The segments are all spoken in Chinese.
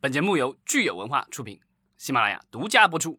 本节目由聚友文化出品，喜马拉雅独家播出。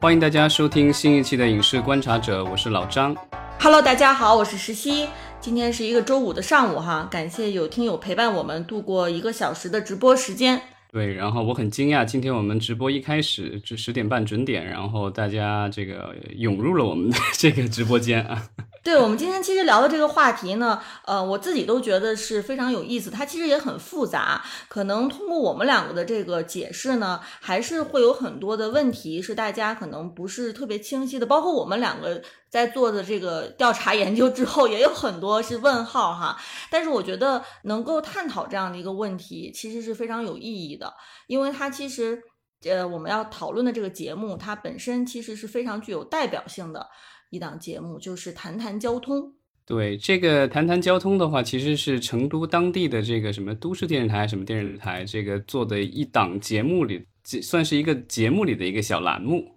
欢迎大家收听新一期的《影视观察者》，我是老张。Hello，大家好，我是石溪。今天是一个周五的上午哈，感谢有听友陪伴我们度过一个小时的直播时间。对，然后我很惊讶，今天我们直播一开始就十点半准点，然后大家这个涌入了我们的这个直播间啊。对我们今天其实聊的这个话题呢，呃，我自己都觉得是非常有意思，它其实也很复杂，可能通过我们两个的这个解释呢，还是会有很多的问题是大家可能不是特别清晰的，包括我们两个在做的这个调查研究之后，也有很多是问号哈。但是我觉得能够探讨这样的一个问题，其实是非常有意义的，因为它其实。呃，我们要讨论的这个节目，它本身其实是非常具有代表性的一档节目，就是《谈谈交通》。对这个谈谈交通的话，其实是成都当地的这个什么都市电视台、什么电视台这个做的一档节目里，算是一个节目里的一个小栏目。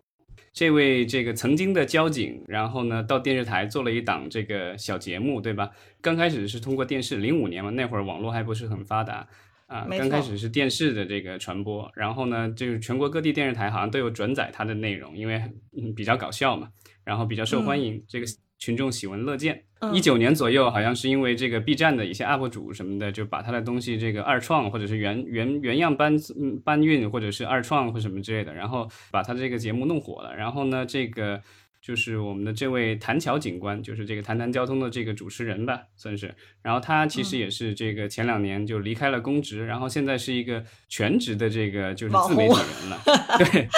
这位这个曾经的交警，然后呢到电视台做了一档这个小节目，对吧？刚开始是通过电视，零五年嘛，那会儿网络还不是很发达。啊，刚开始是电视的这个传播，然后呢，就是全国各地电视台好像都有转载它的内容，因为嗯比较搞笑嘛，然后比较受欢迎，嗯、这个群众喜闻乐见。嗯一九年左右，好像是因为这个 B 站的一些 UP 主什么的，就把他的东西这个二创或者是原原原样搬嗯搬运或者是二创或什么之类的，然后把他这个节目弄火了。然后呢，这个。就是我们的这位谭桥警官，就是这个谈谈交通的这个主持人吧，算是。然后他其实也是这个前两年就离开了公职，然后现在是一个全职的这个就是自媒体人了。对，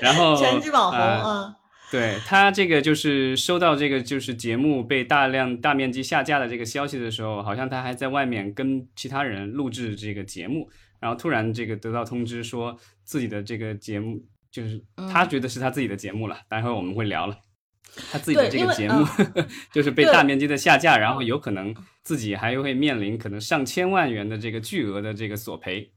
然后 全职网红啊。呃对他这个就是收到这个就是节目被大量大面积下架的这个消息的时候，好像他还在外面跟其他人录制这个节目，然后突然这个得到通知说自己的这个节目就是他觉得是他自己的节目了，待会我们会聊了。他自己的这个节目嗯、就是被大面积的下架，然后有可能自己还会面临可能上千万元的这个巨额的这个索赔。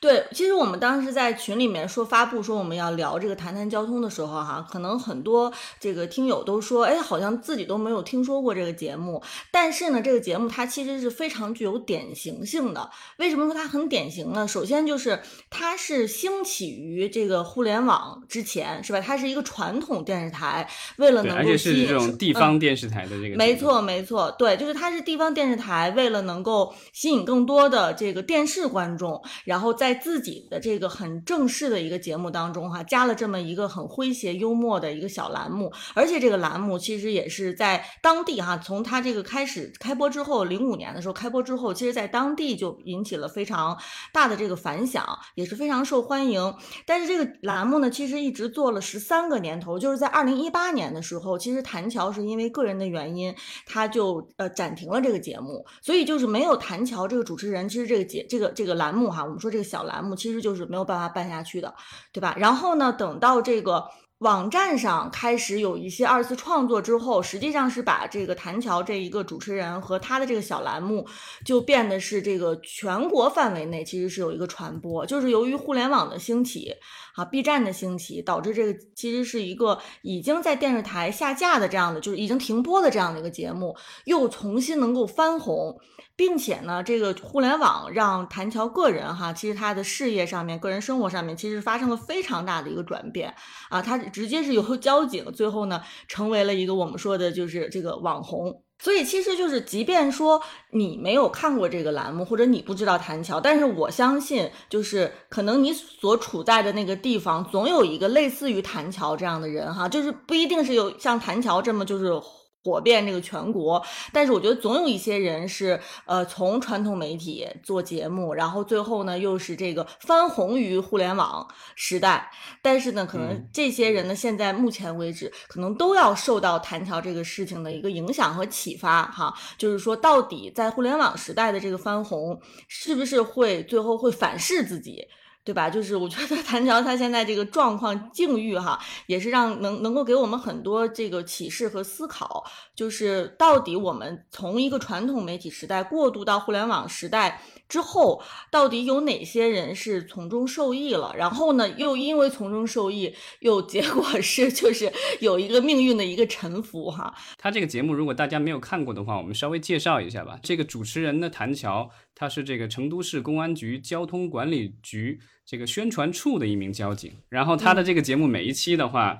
对，其实我们当时在群里面说发布说我们要聊这个谈谈交通的时候，哈，可能很多这个听友都说，哎，好像自己都没有听说过这个节目。但是呢，这个节目它其实是非常具有典型性的。为什么说它很典型呢？首先就是它是兴起于这个互联网之前，是吧？它是一个传统电视台，为了能够而且是这种地方电视台的这个、嗯。没错，没错，对，就是它是地方电视台，为了能够吸引更多的这个电视观众，然后。在自己的这个很正式的一个节目当中，哈，加了这么一个很诙谐幽默的一个小栏目，而且这个栏目其实也是在当地哈，从它这个开始开播之后，零五年的时候开播之后，其实在当地就引起了非常大的这个反响，也是非常受欢迎。但是这个栏目呢，其实一直做了十三个年头，就是在二零一八年的时候，其实谭乔是因为个人的原因，他就呃暂停了这个节目，所以就是没有谭乔这个主持人，其实这个节这个这个栏目哈，我们说这个。小栏目其实就是没有办法办下去的，对吧？然后呢，等到这个网站上开始有一些二次创作之后，实际上是把这个谭乔这一个主持人和他的这个小栏目，就变得是这个全国范围内其实是有一个传播，就是由于互联网的兴起啊，B 站的兴起，导致这个其实是一个已经在电视台下架的这样的，就是已经停播的这样的一个节目，又重新能够翻红。并且呢，这个互联网让谭乔个人哈，其实他的事业上面、个人生活上面，其实发生了非常大的一个转变啊。他直接是由 交警，最后呢，成为了一个我们说的就是这个网红。所以其实就是，即便说你没有看过这个栏目，或者你不知道谭乔，但是我相信，就是可能你所处在的那个地方，总有一个类似于谭乔这样的人哈，就是不一定是有像谭乔这么就是。火遍这个全国，但是我觉得总有一些人是呃从传统媒体做节目，然后最后呢又是这个翻红于互联网时代，但是呢可能这些人呢现在目前为止可能都要受到谭乔这个事情的一个影响和启发哈，就是说到底在互联网时代的这个翻红是不是会最后会反噬自己？对吧？就是我觉得 谭乔他现在这个状况境遇哈，也是让能能够给我们很多这个启示和思考，就是到底我们从一个传统媒体时代过渡到互联网时代。之后到底有哪些人是从中受益了？然后呢，又因为从中受益，又结果是 就是有一个命运的一个沉浮哈。他这个节目如果大家没有看过的话，我们稍微介绍一下吧。这个主持人呢，谭乔，他是这个成都市公安局交通管理局这个宣传处的一名交警。然后他的这个节目每一期的话，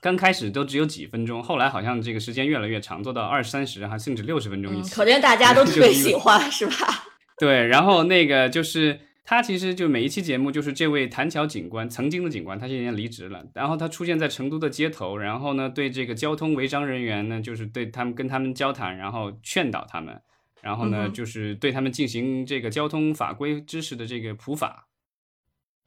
刚开始都只有几分钟，后来好像这个时间越来越长，做到二三十还，甚至六十分钟一期。可见大家都特别喜欢，是吧？对，然后那个就是他，其实就每一期节目，就是这位谭桥警官，曾经的警官，他现在离职了。然后他出现在成都的街头，然后呢，对这个交通违章人员呢，就是对他们跟他们交谈，然后劝导他们，然后呢，就是对他们进行这个交通法规知识的这个普法。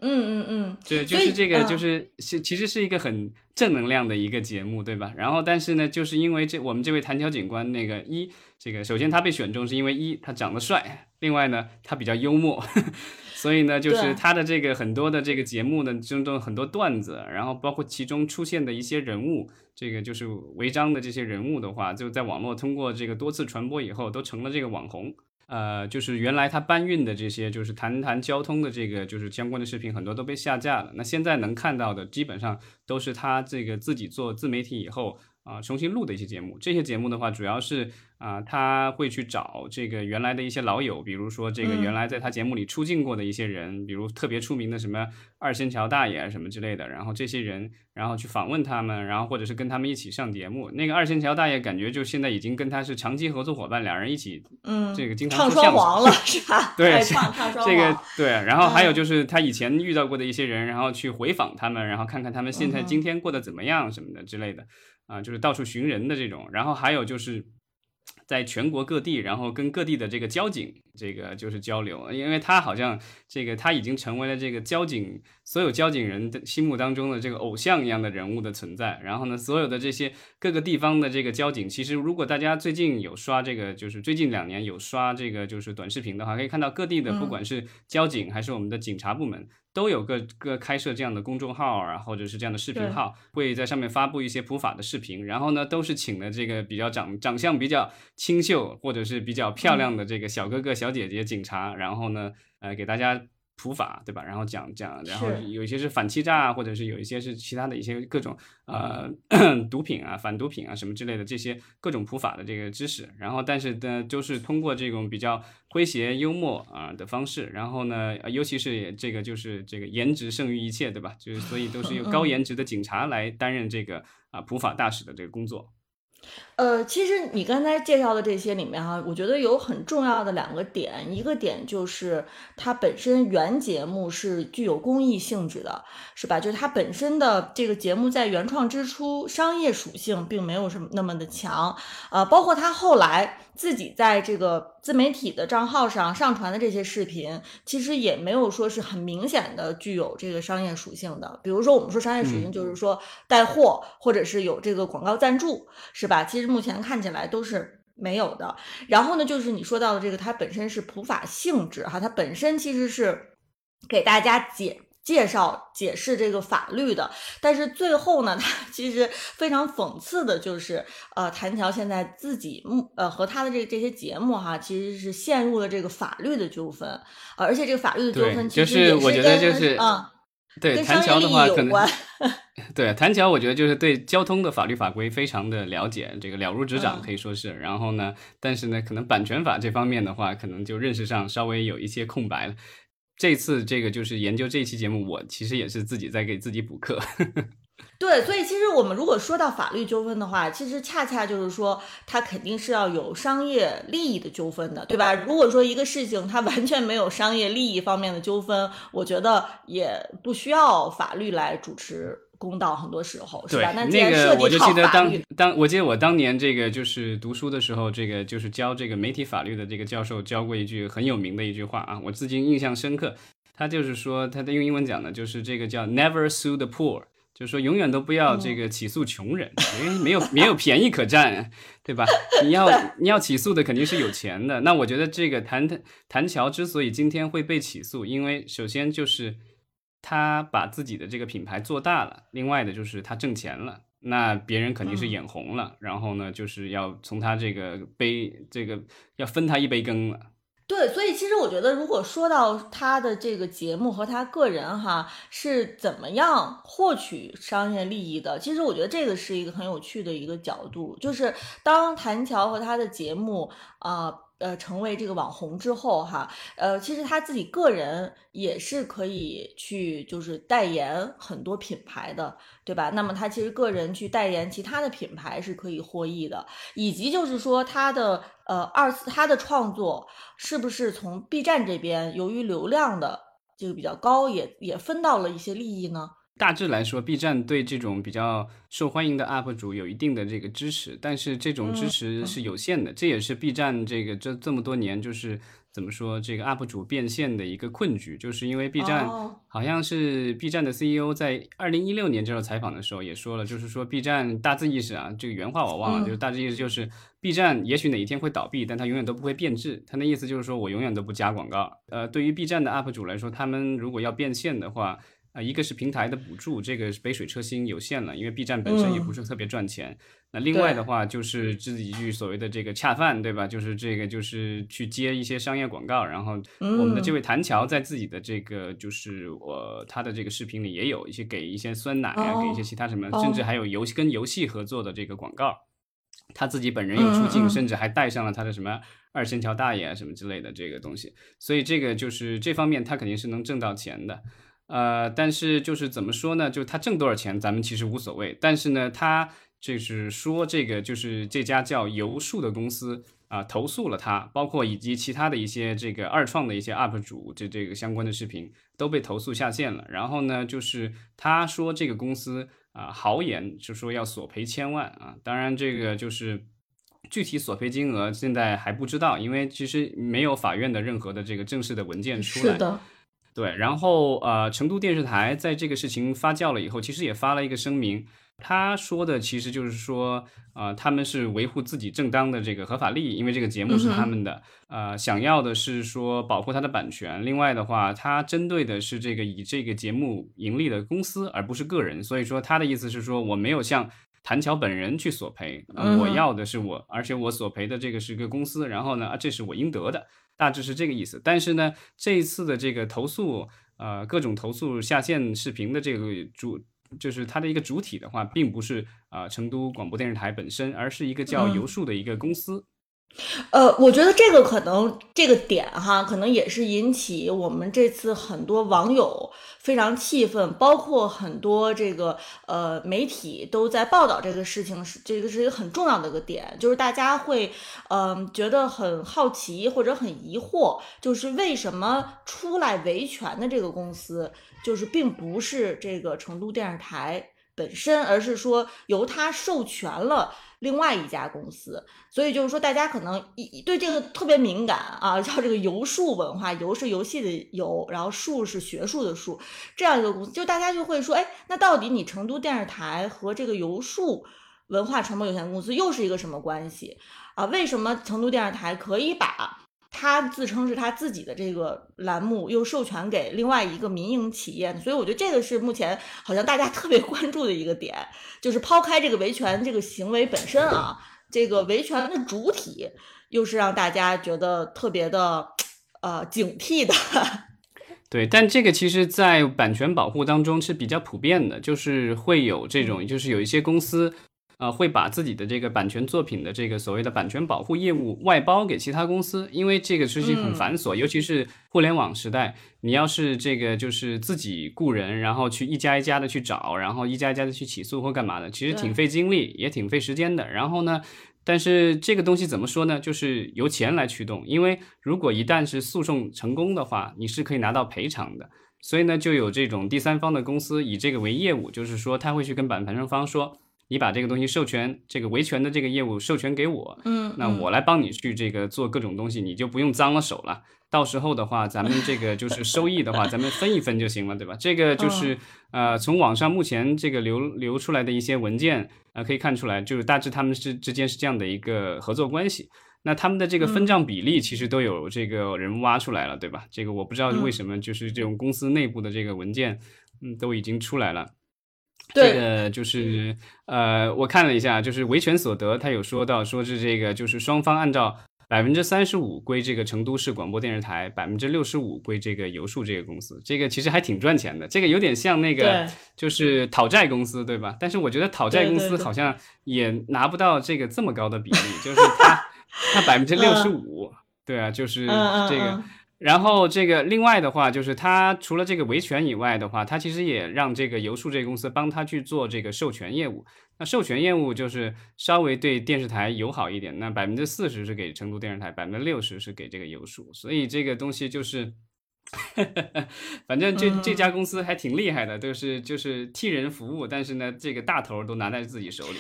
嗯嗯嗯，对，就是这个，就是是其实是一个很正能量的一个节目，对吧？然后但是呢，就是因为这我们这位谭桥警官，那个一这个首先他被选中是因为一他长得帅。另外呢，他比较幽默，所以呢，就是他的这个很多的这个节目呢，中中很多段子，然后包括其中出现的一些人物，这个就是违章的这些人物的话，就在网络通过这个多次传播以后，都成了这个网红。呃，就是原来他搬运的这些，就是谈谈交通的这个，就是相关的视频，很多都被下架了。那现在能看到的，基本上都是他这个自己做自媒体以后啊，重新录的一些节目。这些节目的话，主要是。啊，他会去找这个原来的一些老友，比如说这个原来在他节目里出镜过的一些人，比如特别出名的什么二仙桥大爷什么之类的，然后这些人，然后去访问他们，然后或者是跟他们一起上节目。那个二仙桥大爷感觉就现在已经跟他是长期合作伙伴，两人一起，嗯，这个经常唱双簧了 是吧？对，唱唱双这个对。然后还有就是他以前遇到过的一些人，然后去回访他们，然后看看他们现在今天过得怎么样什么的之类的，啊，就是到处寻人的这种。然后还有就是。在全国各地，然后跟各地的这个交警，这个就是交流，因为他好像这个他已经成为了这个交警所有交警人的心目当中的这个偶像一样的人物的存在。然后呢，所有的这些各个地方的这个交警，其实如果大家最近有刷这个，就是最近两年有刷这个就是短视频的话，可以看到各地的不管是交警还是我们的警察部门。都有个个开设这样的公众号啊，或者是这样的视频号，会在上面发布一些普法的视频。然后呢，都是请的这个比较长长相比较清秀或者是比较漂亮的这个小哥哥小姐姐警察，然后呢，呃，给大家。普法对吧？然后讲讲，然后有一些是反欺诈啊，或者是有一些是其他的一些各种呃 毒品啊、反毒品啊什么之类的这些各种普法的这个知识。然后，但是呢，都是通过这种比较诙谐幽默啊的方式。然后呢，尤其是这个就是这个颜值胜于一切，对吧？就是所以都是由高颜值的警察来担任这个啊普法大使的这个工作。呃，其实你刚才介绍的这些里面哈，我觉得有很重要的两个点，一个点就是它本身原节目是具有公益性质的，是吧？就是它本身的这个节目在原创之初，商业属性并没有什么那么的强，啊，包括它后来。自己在这个自媒体的账号上上传的这些视频，其实也没有说是很明显的具有这个商业属性的。比如说，我们说商业属性，就是说带货或者是有这个广告赞助，是吧？其实目前看起来都是没有的。然后呢，就是你说到的这个，它本身是普法性质哈，它本身其实是给大家解。介绍解释这个法律的，但是最后呢，他其实非常讽刺的就是，呃，谭乔现在自己目呃和他的这这些节目哈，其实是陷入了这个法律的纠纷，而且这个法律的纠纷其实也是跟啊，对谭乔的话可能 对谭乔，我觉得就是对交通的法律法规非常的了解，这个了如指掌可以说是。然后呢，但是呢，可能版权法这方面的话，可能就认识上稍微有一些空白了。这次这个就是研究这期节目，我其实也是自己在给自己补课。对，所以其实我们如果说到法律纠纷的话，其实恰恰就是说，它肯定是要有商业利益的纠纷的，对吧？如果说一个事情它完全没有商业利益方面的纠纷，我觉得也不需要法律来主持。公道很多时候是吧？那那个我就记得当当，我记得我当年这个就是读书的时候，这个就是教这个媒体法律的这个教授教过一句很有名的一句话啊，我至今印象深刻。他就是说，他的用英文讲的，就是这个叫 “never sue the poor”，就是说永远都不要这个起诉穷人，因为没有没有便宜可占，对吧？你要你要起诉的肯定是有钱的。那我觉得这个谭谭谭乔之所以今天会被起诉，因为首先就是。他把自己的这个品牌做大了，另外的就是他挣钱了，那别人肯定是眼红了，然后呢，就是要从他这个杯这个要分他一杯羹了。对，所以其实我觉得，如果说到他的这个节目和他个人哈是怎么样获取商业利益的，其实我觉得这个是一个很有趣的一个角度，就是当谭乔和他的节目啊。呃，呃成为这个网红之后，哈，呃，其实他自己个人也是可以去，就是代言很多品牌的，对吧？那么他其实个人去代言其他的品牌是可以获益的，以及就是说他的呃二次他的创作是不是从 B 站这边由于流量的这个比较高，也也分到了一些利益呢？大致来说，B 站对这种比较受欢迎的 UP 主有一定的这个支持，但是这种支持是有限的。这也是 B 站这个这这么多年就是怎么说这个 UP 主变现的一个困局，就是因为 B 站好像是 B 站的 CEO 在二零一六年接受采访的时候也说了，就是说 B 站大致意思啊，这个原话我忘了，就是大致意思就是 B 站也许哪一天会倒闭，但它永远都不会变质。他那意思就是说我永远都不加广告。呃，对于 B 站的 UP 主来说，他们如果要变现的话。啊，一个是平台的补助，这个杯水车薪有限了，因为 B 站本身也不是特别赚钱。那另外的话，就是自己去所谓的这个恰饭，对吧？就是这个就是去接一些商业广告。然后我们的这位谭乔在自己的这个就是我他的这个视频里也有一些给一些酸奶啊，给一些其他什么，甚至还有游戏跟游戏合作的这个广告。他自己本人有出镜，甚至还带上了他的什么二仙桥大爷啊什么之类的这个东西。所以这个就是这方面他肯定是能挣到钱的。呃，但是就是怎么说呢？就他挣多少钱，咱们其实无所谓。但是呢，他就是说这个，就是这家叫游数的公司啊，投诉了他，包括以及其他的一些这个二创的一些 UP 主，这这个相关的视频都被投诉下线了。然后呢，就是他说这个公司啊，豪言就说要索赔千万啊。当然，这个就是具体索赔金额现在还不知道，因为其实没有法院的任何的这个正式的文件出来。是的。对，然后呃，成都电视台在这个事情发酵了以后，其实也发了一个声明。他说的其实就是说，呃，他们是维护自己正当的这个合法利益，因为这个节目是他们的，呃，想要的是说保护它的版权。另外的话，他针对的是这个以这个节目盈利的公司，而不是个人。所以说，他的意思是说，我没有向谭乔本人去索赔，我要的是我，而且我索赔的这个是个公司，然后呢，啊，这是我应得的。大致是这个意思，但是呢，这一次的这个投诉，呃，各种投诉下线视频的这个主，就是它的一个主体的话，并不是啊成都广播电视台本身，而是一个叫游数的一个公司。呃，我觉得这个可能这个点哈，可能也是引起我们这次很多网友非常气愤，包括很多这个呃媒体都在报道这个事情，是这个是一个很重要的一个点，就是大家会嗯觉得很好奇或者很疑惑，就是为什么出来维权的这个公司，就是并不是这个成都电视台本身，而是说由他授权了。另外一家公司，所以就是说，大家可能一对这个特别敏感啊，叫这个游术文化，游是游戏的游，然后术是学术的术，这样一个公司，就大家就会说，哎，那到底你成都电视台和这个游术文化传播有限公司又是一个什么关系啊？为什么成都电视台可以把？他自称是他自己的这个栏目，又授权给另外一个民营企业，所以我觉得这个是目前好像大家特别关注的一个点，就是抛开这个维权这个行为本身啊，这个维权的主体又是让大家觉得特别的呃警惕的。对，但这个其实，在版权保护当中是比较普遍的，就是会有这种，就是有一些公司。呃，会把自己的这个版权作品的这个所谓的版权保护业务外包给其他公司，因为这个事情很繁琐，尤其是互联网时代，你要是这个就是自己雇人，然后去一家一家的去找，然后一家一家的去起诉或干嘛的，其实挺费精力，也挺费时间的。然后呢，但是这个东西怎么说呢？就是由钱来驱动，因为如果一旦是诉讼成功的话，你是可以拿到赔偿的。所以呢，就有这种第三方的公司以这个为业务，就是说他会去跟版权方说。你把这个东西授权，这个维权的这个业务授权给我，嗯，那我来帮你去这个做各种东西，你就不用脏了手了。到时候的话，咱们这个就是收益的话，咱们分一分就行了，对吧？这个就是呃，从网上目前这个流流出来的一些文件啊，可以看出来，就是大致他们是之间是这样的一个合作关系。那他们的这个分账比例其实都有这个人挖出来了，对吧？这个我不知道为什么，就是这种公司内部的这个文件，嗯，都已经出来了。这个就是呃，我看了一下，就是维权所得，他有说到，说是这个就是双方按照百分之三十五归这个成都市广播电视台，百分之六十五归这个游数这个公司，这个其实还挺赚钱的。这个有点像那个就是讨债公司，对吧？但是我觉得讨债公司好像也拿不到这个这么高的比例，就是他他 百分之六十五，对啊，就是这个。然后这个另外的话，就是他除了这个维权以外的话，他其实也让这个游数这个公司帮他去做这个授权业务。那授权业务就是稍微对电视台友好一点，那百分之四十是给成都电视台，百分之六十是给这个游数。所以这个东西就是，反正这这家公司还挺厉害的，都是就是替人服务，但是呢，这个大头都拿在自己手里。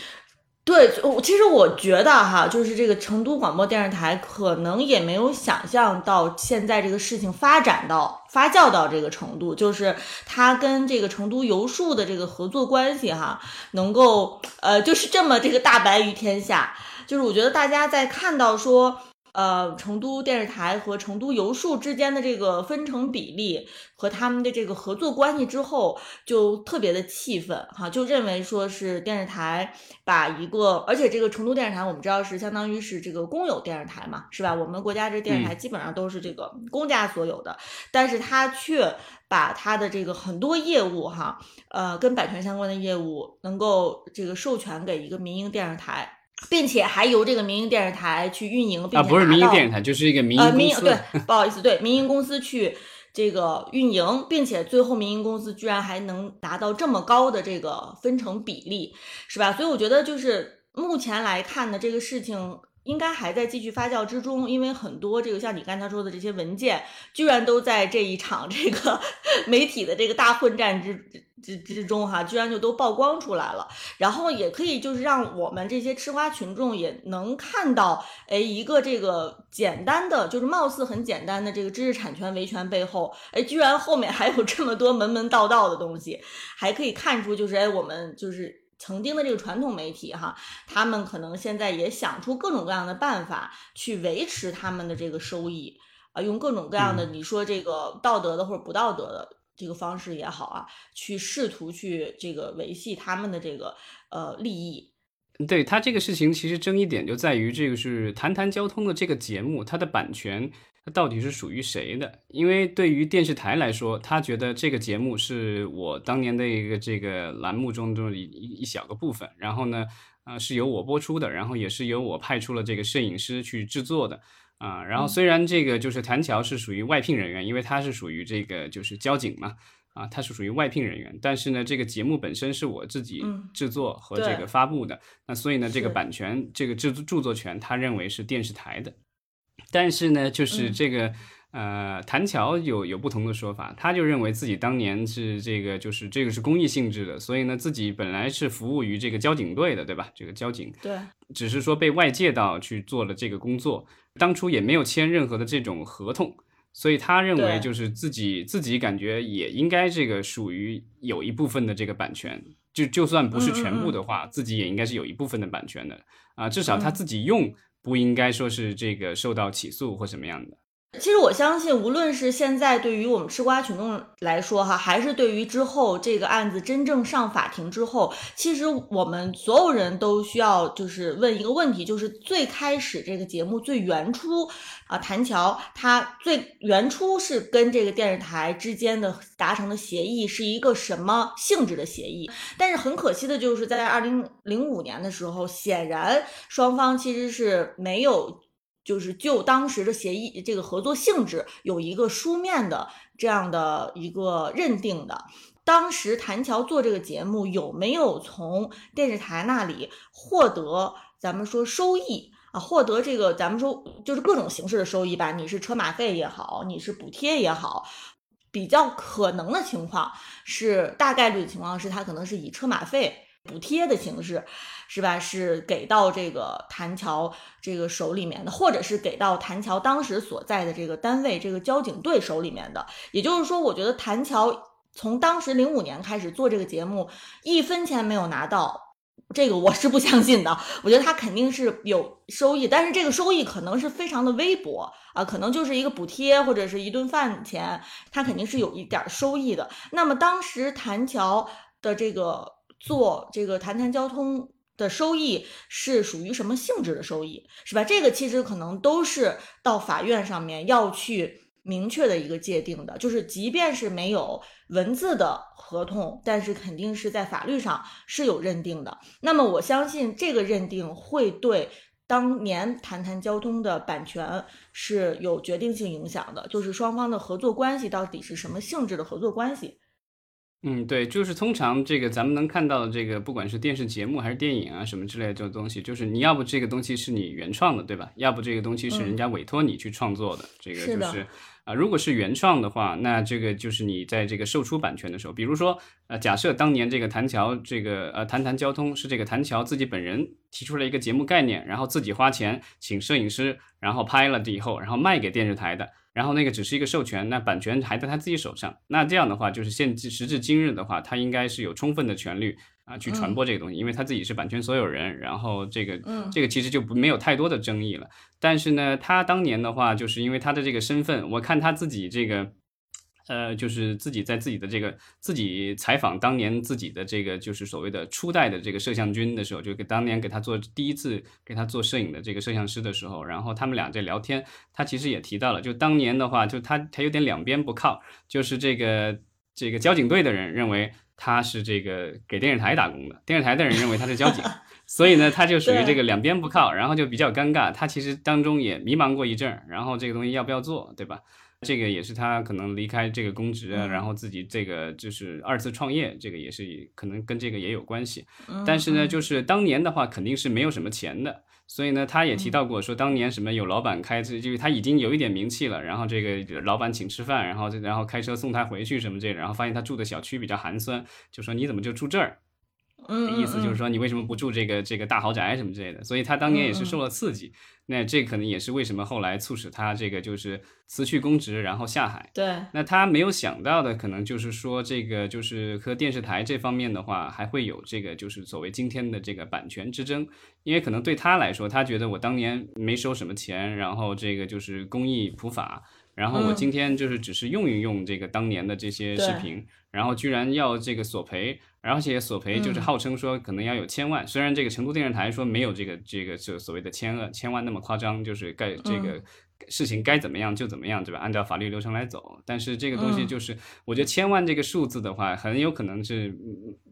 对，我其实我觉得哈，就是这个成都广播电视台可能也没有想象到现在这个事情发展到发酵到这个程度，就是他跟这个成都游树的这个合作关系哈，能够呃，就是这么这个大白于天下。就是我觉得大家在看到说。呃，成都电视台和成都游数之间的这个分成比例和他们的这个合作关系之后，就特别的气愤哈，就认为说是电视台把一个，而且这个成都电视台我们知道是相当于是这个公有电视台嘛，是吧？我们国家这电视台基本上都是这个公家所有的，但是他却把他的这个很多业务哈，呃，跟版权相关的业务能够这个授权给一个民营电视台。并且还由这个民营电视台去运营，啊，不是民营电视台，就是一个民营公司。对，不好意思，对，民营公司去这个运营，并且最后民营公司居然还能达到这么高的这个分成比例，是吧？所以我觉得就是目前来看的，这个事情。应该还在继续发酵之中，因为很多这个像你刚才说的这些文件，居然都在这一场这个 媒体的这个大混战之之之中哈，居然就都曝光出来了。然后也可以就是让我们这些吃瓜群众也能看到，哎，一个这个简单的就是貌似很简单的这个知识产权维权背后，哎，居然后面还有这么多门门道道的东西，还可以看出就是哎，我们就是。曾经的这个传统媒体哈，他们可能现在也想出各种各样的办法去维持他们的这个收益啊，用各种各样的你说这个道德的或者不道德的这个方式也好啊，去试图去这个维系他们的这个呃利益。对他这个事情，其实争议点就在于这个是谈谈交通的这个节目，它的版权。到底是属于谁的？因为对于电视台来说，他觉得这个节目是我当年的一个这个栏目中的一一小个部分，然后呢，啊是由我播出的，然后也是由我派出了这个摄影师去制作的，啊，然后虽然这个就是谭桥是属于外聘人员，因为他是属于这个就是交警嘛，啊，他是属于外聘人员，但是呢，这个节目本身是我自己制作和这个发布的，那所以呢，这个版权这个制作著作权，他认为是电视台的。但是呢，就是这个，呃，谭乔有有不同的说法，他就认为自己当年是这个，就是这个是公益性质的，所以呢，自己本来是服务于这个交警队的，对吧？这个交警，对，只是说被外界到去做了这个工作，当初也没有签任何的这种合同，所以他认为就是自己自己感觉也应该这个属于有一部分的这个版权，就就算不是全部的话，自己也应该是有一部分的版权的。啊，至少他自己用。不应该说是这个受到起诉或什么样的。其实我相信，无论是现在对于我们吃瓜群众来说，哈，还是对于之后这个案子真正上法庭之后，其实我们所有人都需要就是问一个问题，就是最开始这个节目最原初啊，谭乔他最原初是跟这个电视台之间的达成的协议是一个什么性质的协议？但是很可惜的就是在二零零五年的时候，显然双方其实是没有。就是就当时的协议，这个合作性质有一个书面的这样的一个认定的。当时谭桥做这个节目有没有从电视台那里获得咱们说收益啊？获得这个咱们说就是各种形式的收益吧？你是车马费也好，你是补贴也好，比较可能的情况是大概率的情况是他可能是以车马费。补贴的形式，是吧？是给到这个谭桥这个手里面的，或者是给到谭桥当时所在的这个单位这个交警队手里面的。也就是说，我觉得谭桥从当时零五年开始做这个节目，一分钱没有拿到，这个我是不相信的，我觉得他肯定是有收益，但是这个收益可能是非常的微薄啊，可能就是一个补贴或者是一顿饭钱，他肯定是有一点收益的。那么当时谭桥的这个做这个谈谈交通的收益是属于什么性质的收益，是吧？这个其实可能都是到法院上面要去。明确的一个界定的，就是即便是没有文字的合同，但是肯定是在法律上是有认定的。那么我相信这个认定会对当年谈谈交通的版权是有决定性影响的，就是双方的合作关系到底是什么性质的合作关系。嗯，对，就是通常这个咱们能看到的这个，不管是电视节目还是电影啊什么之类的这种东西，就是你要不这个东西是你原创的，对吧？要不这个东西是人家委托你去创作的，这个就是啊，如果是原创的话，那这个就是你在这个售出版权的时候，比如说呃，假设当年这个谭桥这个呃谈谈交通是这个谭桥自己本人提出了一个节目概念，然后自己花钱请摄影师，然后拍了以后，然后卖给电视台的。然后那个只是一个授权，那版权还在他自己手上。那这样的话，就是现时至今日的话，他应该是有充分的权利啊去传播这个东西，因为他自己是版权所有人。然后这个这个其实就不没有太多的争议了。但是呢，他当年的话，就是因为他的这个身份，我看他自己这个。呃，就是自己在自己的这个自己采访当年自己的这个就是所谓的初代的这个摄像君的时候，就给当年给他做第一次给他做摄影的这个摄像师的时候，然后他们俩在聊天，他其实也提到了，就当年的话，就他他有点两边不靠，就是这个这个交警队的人认为他是这个给电视台打工的，电视台的人认为他是交警，所以呢，他就属于这个两边不靠，然后就比较尴尬，他其实当中也迷茫过一阵儿，然后这个东西要不要做，对吧？这个也是他可能离开这个公职啊，然后自己这个就是二次创业，这个也是可能跟这个也有关系。但是呢，就是当年的话肯定是没有什么钱的，所以呢，他也提到过说当年什么有老板开车，就是他已经有一点名气了，然后这个老板请吃饭，然后然后开车送他回去什么这个，然后发现他住的小区比较寒酸，就说你怎么就住这儿？嗯，意思就是说你为什么不住这个这个大豪宅什么之类的？所以他当年也是受了刺激。那这可能也是为什么后来促使他这个就是辞去公职，然后下海。对，那他没有想到的可能就是说，这个就是和电视台这方面的话，还会有这个就是所谓今天的这个版权之争。因为可能对他来说，他觉得我当年没收什么钱，然后这个就是公益普法，然后我今天就是只是用一用这个当年的这些视频，然后居然要这个索赔。而且索赔就是号称说可能要有千万，虽然这个成都电视台说没有这个这个就所谓的千万千万那么夸张，就是该这个事情该怎么样就怎么样，对吧？按照法律流程来走。但是这个东西就是，我觉得千万这个数字的话，很有可能是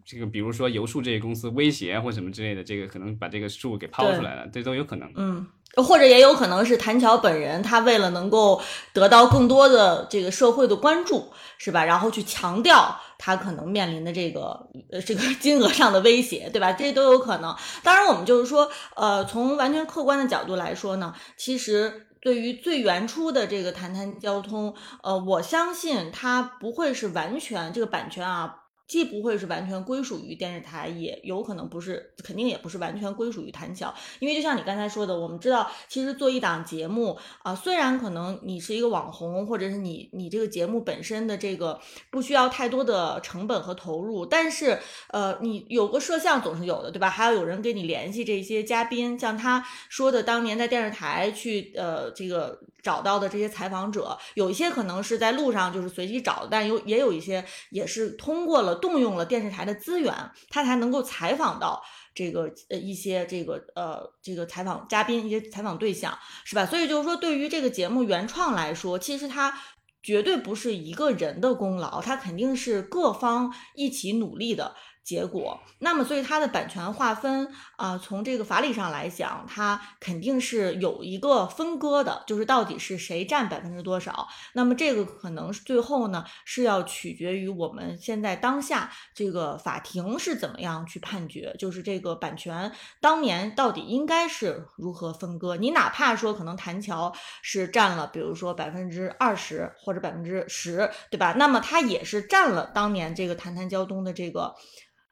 这个，比如说游数这些公司威胁或什么之类的，这个可能把这个数给抛出来了，这都有可能。嗯。或者也有可能是谭桥本人，他为了能够得到更多的这个社会的关注，是吧？然后去强调他可能面临的这个呃这个金额上的威胁，对吧？这都有可能。当然，我们就是说，呃，从完全客观的角度来说呢，其实对于最原初的这个谈谈交通，呃，我相信它不会是完全这个版权啊。既不会是完全归属于电视台，也有可能不是，肯定也不是完全归属于谭桥。因为就像你刚才说的，我们知道，其实做一档节目啊，虽然可能你是一个网红，或者是你你这个节目本身的这个不需要太多的成本和投入，但是呃，你有个摄像总是有的，对吧？还要有人给你联系这些嘉宾，像他说的，当年在电视台去呃这个。找到的这些采访者，有一些可能是在路上就是随机找，但有也有一些也是通过了动用了电视台的资源，他才能够采访到这个呃一些这个呃这个采访嘉宾一些采访对象，是吧？所以就是说，对于这个节目原创来说，其实它绝对不是一个人的功劳，它肯定是各方一起努力的。结果，那么所以它的版权划分啊，从这个法理上来讲，它肯定是有一个分割的，就是到底是谁占百分之多少。那么这个可能最后呢是要取决于我们现在当下这个法庭是怎么样去判决，就是这个版权当年到底应该是如何分割。你哪怕说可能谭桥是占了，比如说百分之二十或者百分之十，对吧？那么它也是占了当年这个谈谈交通的这个。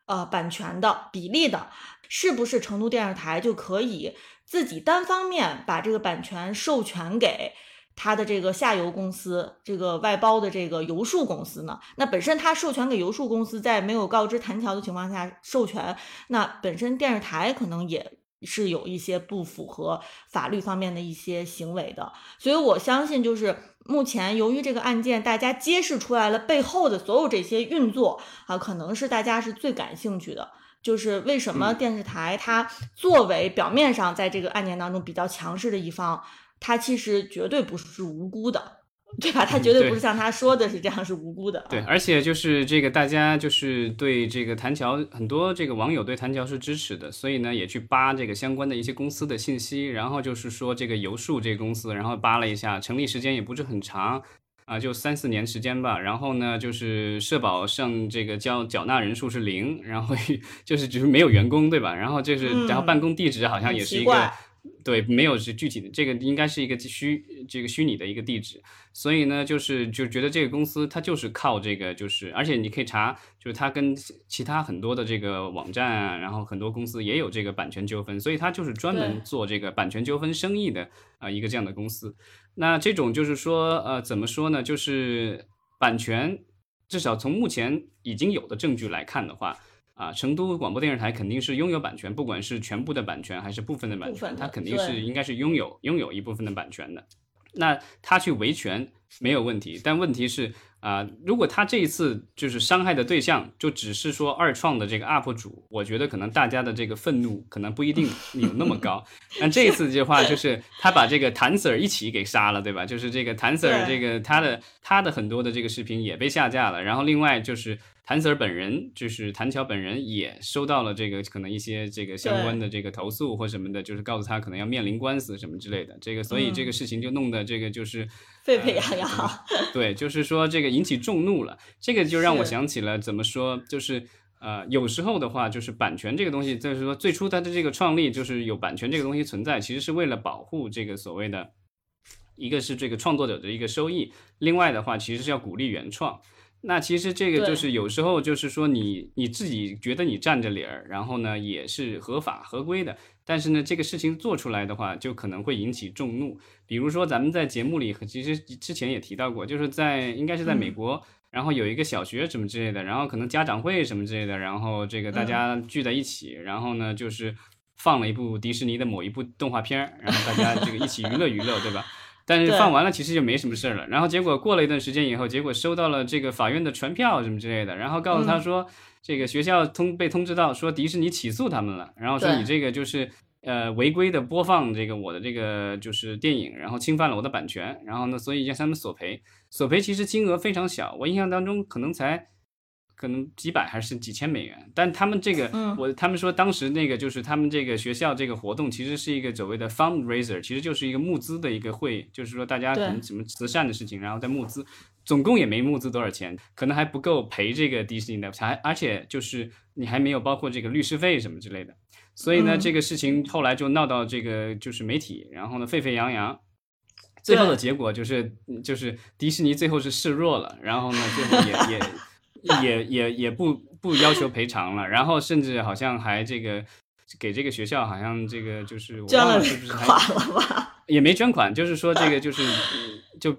呃，版权的比例的，是不是成都电视台就可以自己单方面把这个版权授权给他的这个下游公司，这个外包的这个游数公司呢，那本身他授权给游数公司，在没有告知谭桥的情况下授权，那本身电视台可能也。是有一些不符合法律方面的一些行为的，所以我相信，就是目前由于这个案件，大家揭示出来了背后的所有这些运作啊，可能是大家是最感兴趣的，就是为什么电视台它作为表面上在这个案件当中比较强势的一方，它其实绝对不是无辜的。对吧？他绝对不是像他说的是这样，是无辜的。对，而且就是这个，大家就是对这个谭桥，很多这个网友对谭桥是支持的，所以呢，也去扒这个相关的一些公司的信息，然后就是说这个游数这个公司，然后扒了一下，成立时间也不是很长啊，就三四年时间吧。然后呢，就是社保上这个交缴纳人数是零，然后 就是只是没有员工，对吧？然后就是，然后办公地址好像也是一个。对，没有是具体的，这个应该是一个虚这个虚拟的一个地址，所以呢，就是就觉得这个公司它就是靠这个，就是而且你可以查，就是它跟其他很多的这个网站啊，然后很多公司也有这个版权纠纷，所以它就是专门做这个版权纠纷生意的啊一个这样的公司。那这种就是说，呃，怎么说呢？就是版权，至少从目前已经有的证据来看的话。啊，成都广播电视台肯定是拥有版权，不管是全部的版权还是部分的版权，它肯定是应该是拥有拥有一部分的版权的。那他去维权没有问题，但问题是啊，如果他这一次就是伤害的对象就只是说二创的这个 UP 主，我觉得可能大家的这个愤怒可能不一定 有那么高。但这一次的话，就是他把这个谭 Sir 一起给杀了，对吧？就是这个谭 Sir 这个他的他的很多的这个视频也被下架了，然后另外就是。谭 Sir 本人就是谭乔本人也收到了这个可能一些这个相关的这个投诉或什么的，就是告诉他可能要面临官司什么之类的。这个所以这个事情就弄得这个就是沸沸扬扬。对，就是说这个引起众怒了。这个就让我想起了怎么说，就是呃有时候的话，就是版权这个东西，就是说最初它的这个创立就是有版权这个东西存在，其实是为了保护这个所谓的，一个是这个创作者的一个收益，另外的话其实是要鼓励原创。那其实这个就是有时候就是说你你自己觉得你占着理儿，然后呢也是合法合规的，但是呢这个事情做出来的话，就可能会引起众怒。比如说咱们在节目里其实之前也提到过，就是在应该是在美国，然后有一个小学什么之类的，然后可能家长会什么之类的，然后这个大家聚在一起，然后呢就是放了一部迪士尼的某一部动画片儿，然后大家这个一起娱乐娱乐，对吧？但是放完了，其实就没什么事儿了。然后结果过了一段时间以后，结果收到了这个法院的传票什么之类的，然后告诉他说，这个学校通被通知到说迪士尼起诉他们了，然后说你这个就是呃违规的播放这个我的这个就是电影，然后侵犯了我的版权，然后呢，所以让他们索赔。索赔其实金额非常小，我印象当中可能才。可能几百还是几千美元，但他们这个，我他们说当时那个就是他们这个学校这个活动其实是一个所谓的 fundraiser，其实就是一个募资的一个会，就是说大家可能什么慈善的事情，然后在募资，总共也没募资多少钱，可能还不够赔这个迪士尼的，还而且就是你还没有包括这个律师费什么之类的，所以呢，这个事情后来就闹到这个就是媒体，然后呢沸沸扬扬，最后的结果就是就是迪士尼最后是示弱了，然后呢最后也也。也也也不不要求赔偿了，然后甚至好像还这个给这个学校好像这个就是我忘了是不是款了吧？也没捐款，就是说这个就是就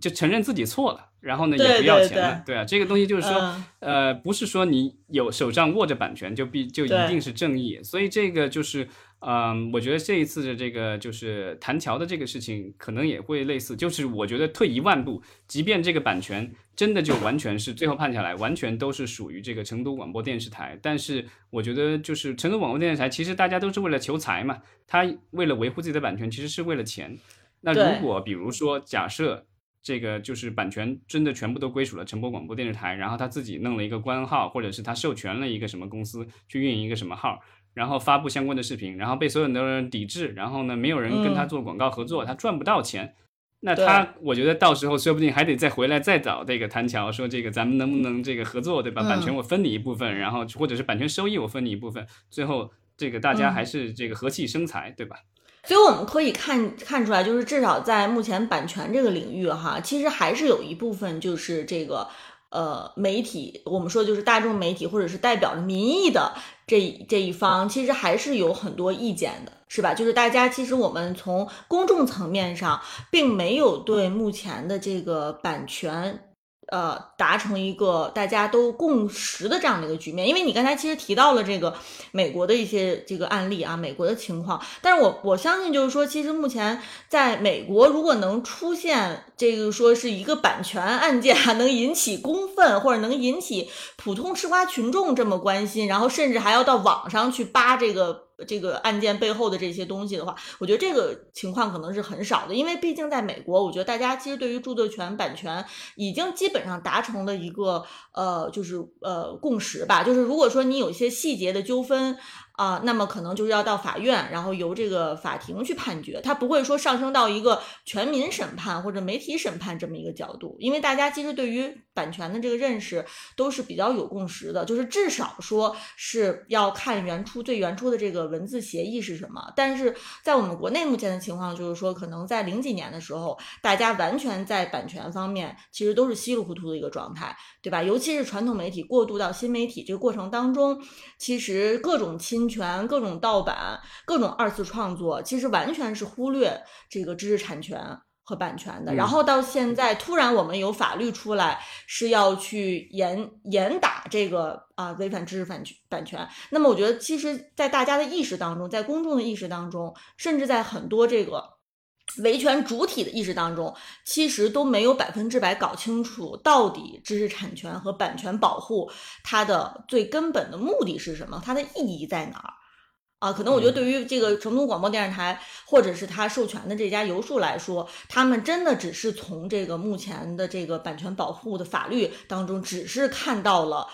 就承认自己错了，然后呢也不要钱了，对啊，这个东西就是说呃不是说你有手上握着版权就必就一定是正义，所以这个就是。嗯，我觉得这一次的这个就是弹桥的这个事情，可能也会类似。就是我觉得退一万步，即便这个版权真的就完全是最后判下来，完全都是属于这个成都广播电视台，但是我觉得就是成都广播电视台，其实大家都是为了求财嘛，他为了维护自己的版权，其实是为了钱。那如果比如说假设这个就是版权真的全部都归属了成都广播电视台，然后他自己弄了一个官号，或者是他授权了一个什么公司去运营一个什么号。然后发布相关的视频，然后被所有的人抵制，然后呢，没有人跟他做广告合作，他赚不到钱。那他，我觉得到时候说不定还得再回来再找这个谭桥，说这个咱们能不能这个合作，对吧？版权我分你一部分，然后或者是版权收益我分你一部分，最后这个大家还是这个和气生财，对吧？所以我们可以看看出来，就是至少在目前版权这个领域哈，其实还是有一部分就是这个。呃，媒体我们说就是大众媒体，或者是代表民意的这这一方，其实还是有很多意见的。是吧？就是大家其实我们从公众层面上，并没有对目前的这个版权。呃，达成一个大家都共识的这样的一个局面，因为你刚才其实提到了这个美国的一些这个案例啊，美国的情况，但是我我相信就是说，其实目前在美国，如果能出现这个说是一个版权案件，能引起公愤或者能引起普通吃瓜群众这么关心，然后甚至还要到网上去扒这个。这个案件背后的这些东西的话，我觉得这个情况可能是很少的，因为毕竟在美国，我觉得大家其实对于著作权版权已经基本上达成了一个呃，就是呃共识吧，就是如果说你有一些细节的纠纷。啊，那么可能就是要到法院，然后由这个法庭去判决，它不会说上升到一个全民审判或者媒体审判这么一个角度，因为大家其实对于版权的这个认识都是比较有共识的，就是至少说是要看原初最原初的这个文字协议是什么。但是在我们国内目前的情况就是说，可能在零几年的时候，大家完全在版权方面其实都是稀里糊涂的一个状态，对吧？尤其是传统媒体过渡到新媒体这个过程当中，其实各种侵。权各种盗版、各种二次创作，其实完全是忽略这个知识产权和版权的。然后到现在，突然我们有法律出来，是要去严严打这个啊违反知识版权版权。那么，我觉得，其实，在大家的意识当中，在公众的意识当中，甚至在很多这个。维权主体的意识当中，其实都没有百分之百搞清楚到底知识产权和版权保护它的最根本的目的是什么，它的意义在哪儿啊？可能我觉得对于这个成都广播电视台或者是他授权的这家游数来说，他们真的只是从这个目前的这个版权保护的法律当中，只是看到了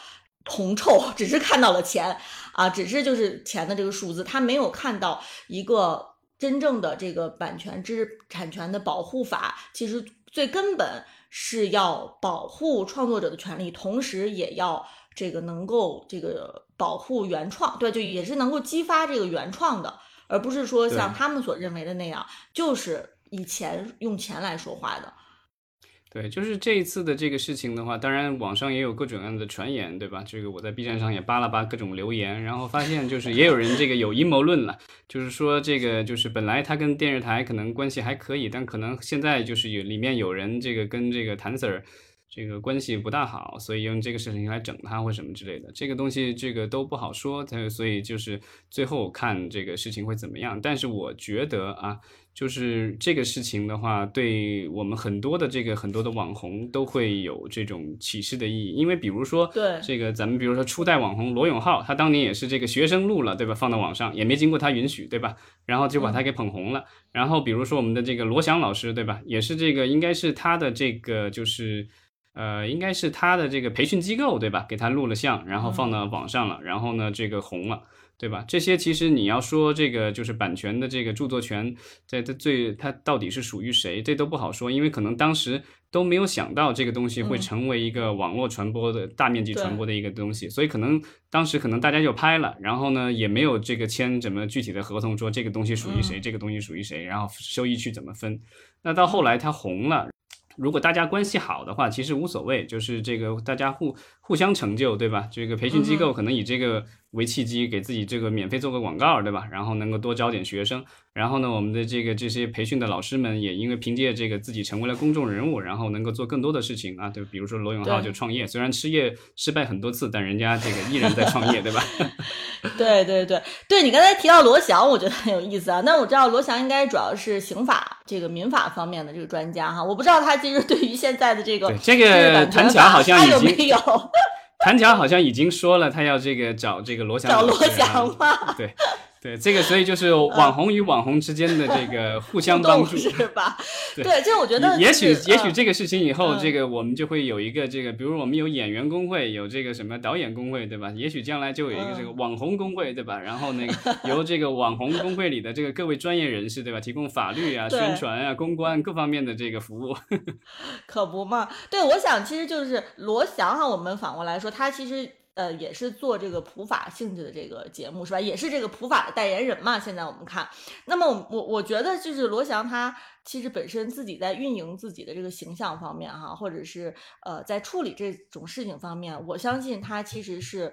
铜臭，只是看到了钱啊，只是就是钱的这个数字，他没有看到一个。真正的这个版权知识产权的保护法，其实最根本是要保护创作者的权利，同时也要这个能够这个保护原创，对，就也是能够激发这个原创的，而不是说像他们所认为的那样，就是以钱用钱来说话的。对，就是这一次的这个事情的话，当然网上也有各种各样的传言，对吧？这个我在 B 站上也扒了扒各种留言，然后发现就是也有人这个有阴谋论了，就是说这个就是本来他跟电视台可能关系还可以，但可能现在就是有里面有人这个跟这个谭 Sir 这个关系不大好，所以用这个事情来整他或什么之类的，这个东西这个都不好说，他所以就是最后看这个事情会怎么样。但是我觉得啊。就是这个事情的话，对我们很多的这个很多的网红都会有这种启示的意义，因为比如说，对这个咱们比如说初代网红罗永浩，他当年也是这个学生录了，对吧？放到网上也没经过他允许，对吧？然后就把他给捧红了。然后比如说我们的这个罗翔老师，对吧？也是这个应该是他的这个就是呃，应该是他的这个培训机构，对吧？给他录了像，然后放到网上了，然后呢，这个红了。对吧？这些其实你要说这个就是版权的这个著作权，在它最它到底是属于谁，这都不好说，因为可能当时都没有想到这个东西会成为一个网络传播的大面积传播的一个东西，所以可能当时可能大家就拍了，然后呢也没有这个签什么具体的合同，说这个东西属于谁，这个东西属于谁，然后收益去怎么分。那到后来它红了。如果大家关系好的话，其实无所谓，就是这个大家互互相成就，对吧？这个培训机构可能以这个为契机，给自己这个免费做个广告，对吧？然后能够多招点学生。然后呢，我们的这个这些培训的老师们也因为凭借这个自己成为了公众人物，然后能够做更多的事情啊，对，比如说罗永浩就创业，虽然失业失败很多次，但人家这个依然在创业，对吧？对对对对，你刚才提到罗翔，我觉得很有意思啊。那我知道罗翔应该主要是刑法这个民法方面的这个专家哈，我不知道他其实对于现在的这个这个谭强好像已经有。谭强好像已经说了，他要这个找这个罗翔找罗翔吗？对。对这个，所以就是网红与网红之间的这个 互相帮助，是吧？对，这我觉得，也许也许这个事情以后，这个我们就会有一个这个，比如我们有演员工会，有这个什么导演工会，对吧？也许将来就有一个这个网红工会，对吧？然后那个由这个网红工会里的这个各位专业人士，对吧？提供法律啊、宣传啊、公关各方面的这个服务，可不嘛？对，我想其实就是罗翔哈，我们反过来说，他其实。呃，也是做这个普法性质的这个节目是吧？也是这个普法的代言人嘛。现在我们看，那么我我觉得就是罗翔他其实本身自己在运营自己的这个形象方面哈，或者是呃在处理这种事情方面，我相信他其实是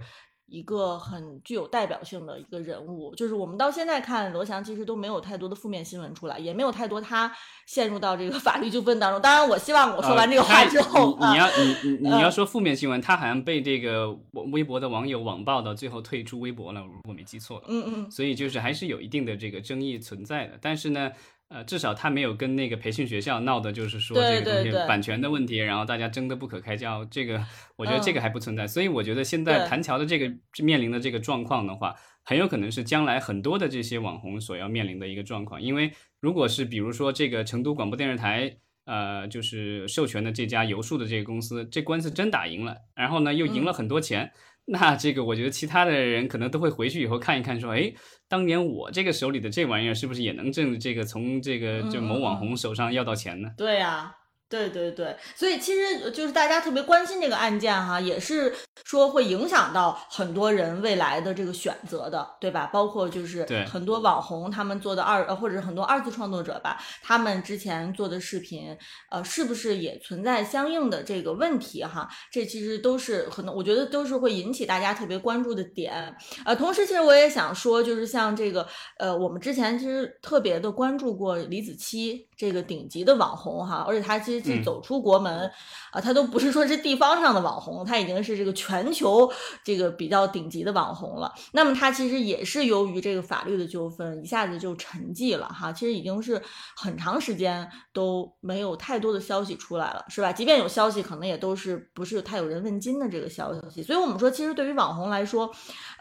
一个很具有代表性的一个人物。就是我们到现在看罗翔，其实都没有太多的负面新闻出来，也没有太多他陷入到这个 法律纠纷当中。当然，我希望我说完这个话之后，你你要你你你要说负面新闻，他好像被这个微博的网友网暴到最后退出微博了，我没记错的。嗯嗯。所以就是还是有一定的这个争议存在的，但是呢。呃，至少他没有跟那个培训学校闹的，就是说这个东西版权的问题，然后大家争得不可开交。这个我觉得这个还不存在，所以我觉得现在谭桥的这个面临的这个状况的话，很有可能是将来很多的这些网红所要面临的一个状况。因为如果是比如说这个成都广播电视台，呃，就是授权的这家游数的这个公司，这官司真打赢了，然后呢又赢了很多钱。那这个，我觉得其他的人可能都会回去以后看一看，说，哎，当年我这个手里的这玩意儿是不是也能挣这个从这个就某网红手上要到钱呢？对呀。对对对，所以其实就是大家特别关心这个案件哈，也是说会影响到很多人未来的这个选择的，对吧？包括就是很多网红他们做的二呃，或者是很多二次创作者吧，他们之前做的视频，呃，是不是也存在相应的这个问题哈？这其实都是可能，我觉得都是会引起大家特别关注的点。呃，同时其实我也想说，就是像这个呃，我们之前其实特别的关注过李子柒这个顶级的网红哈，而且他其实。是走出国门啊，他都不是说是地方上的网红，他已经是这个全球这个比较顶级的网红了。那么他其实也是由于这个法律的纠纷，一下子就沉寂了哈。其实已经是很长时间都没有太多的消息出来了，是吧？即便有消息，可能也都是不是太有人问津的这个消息。所以我们说，其实对于网红来说，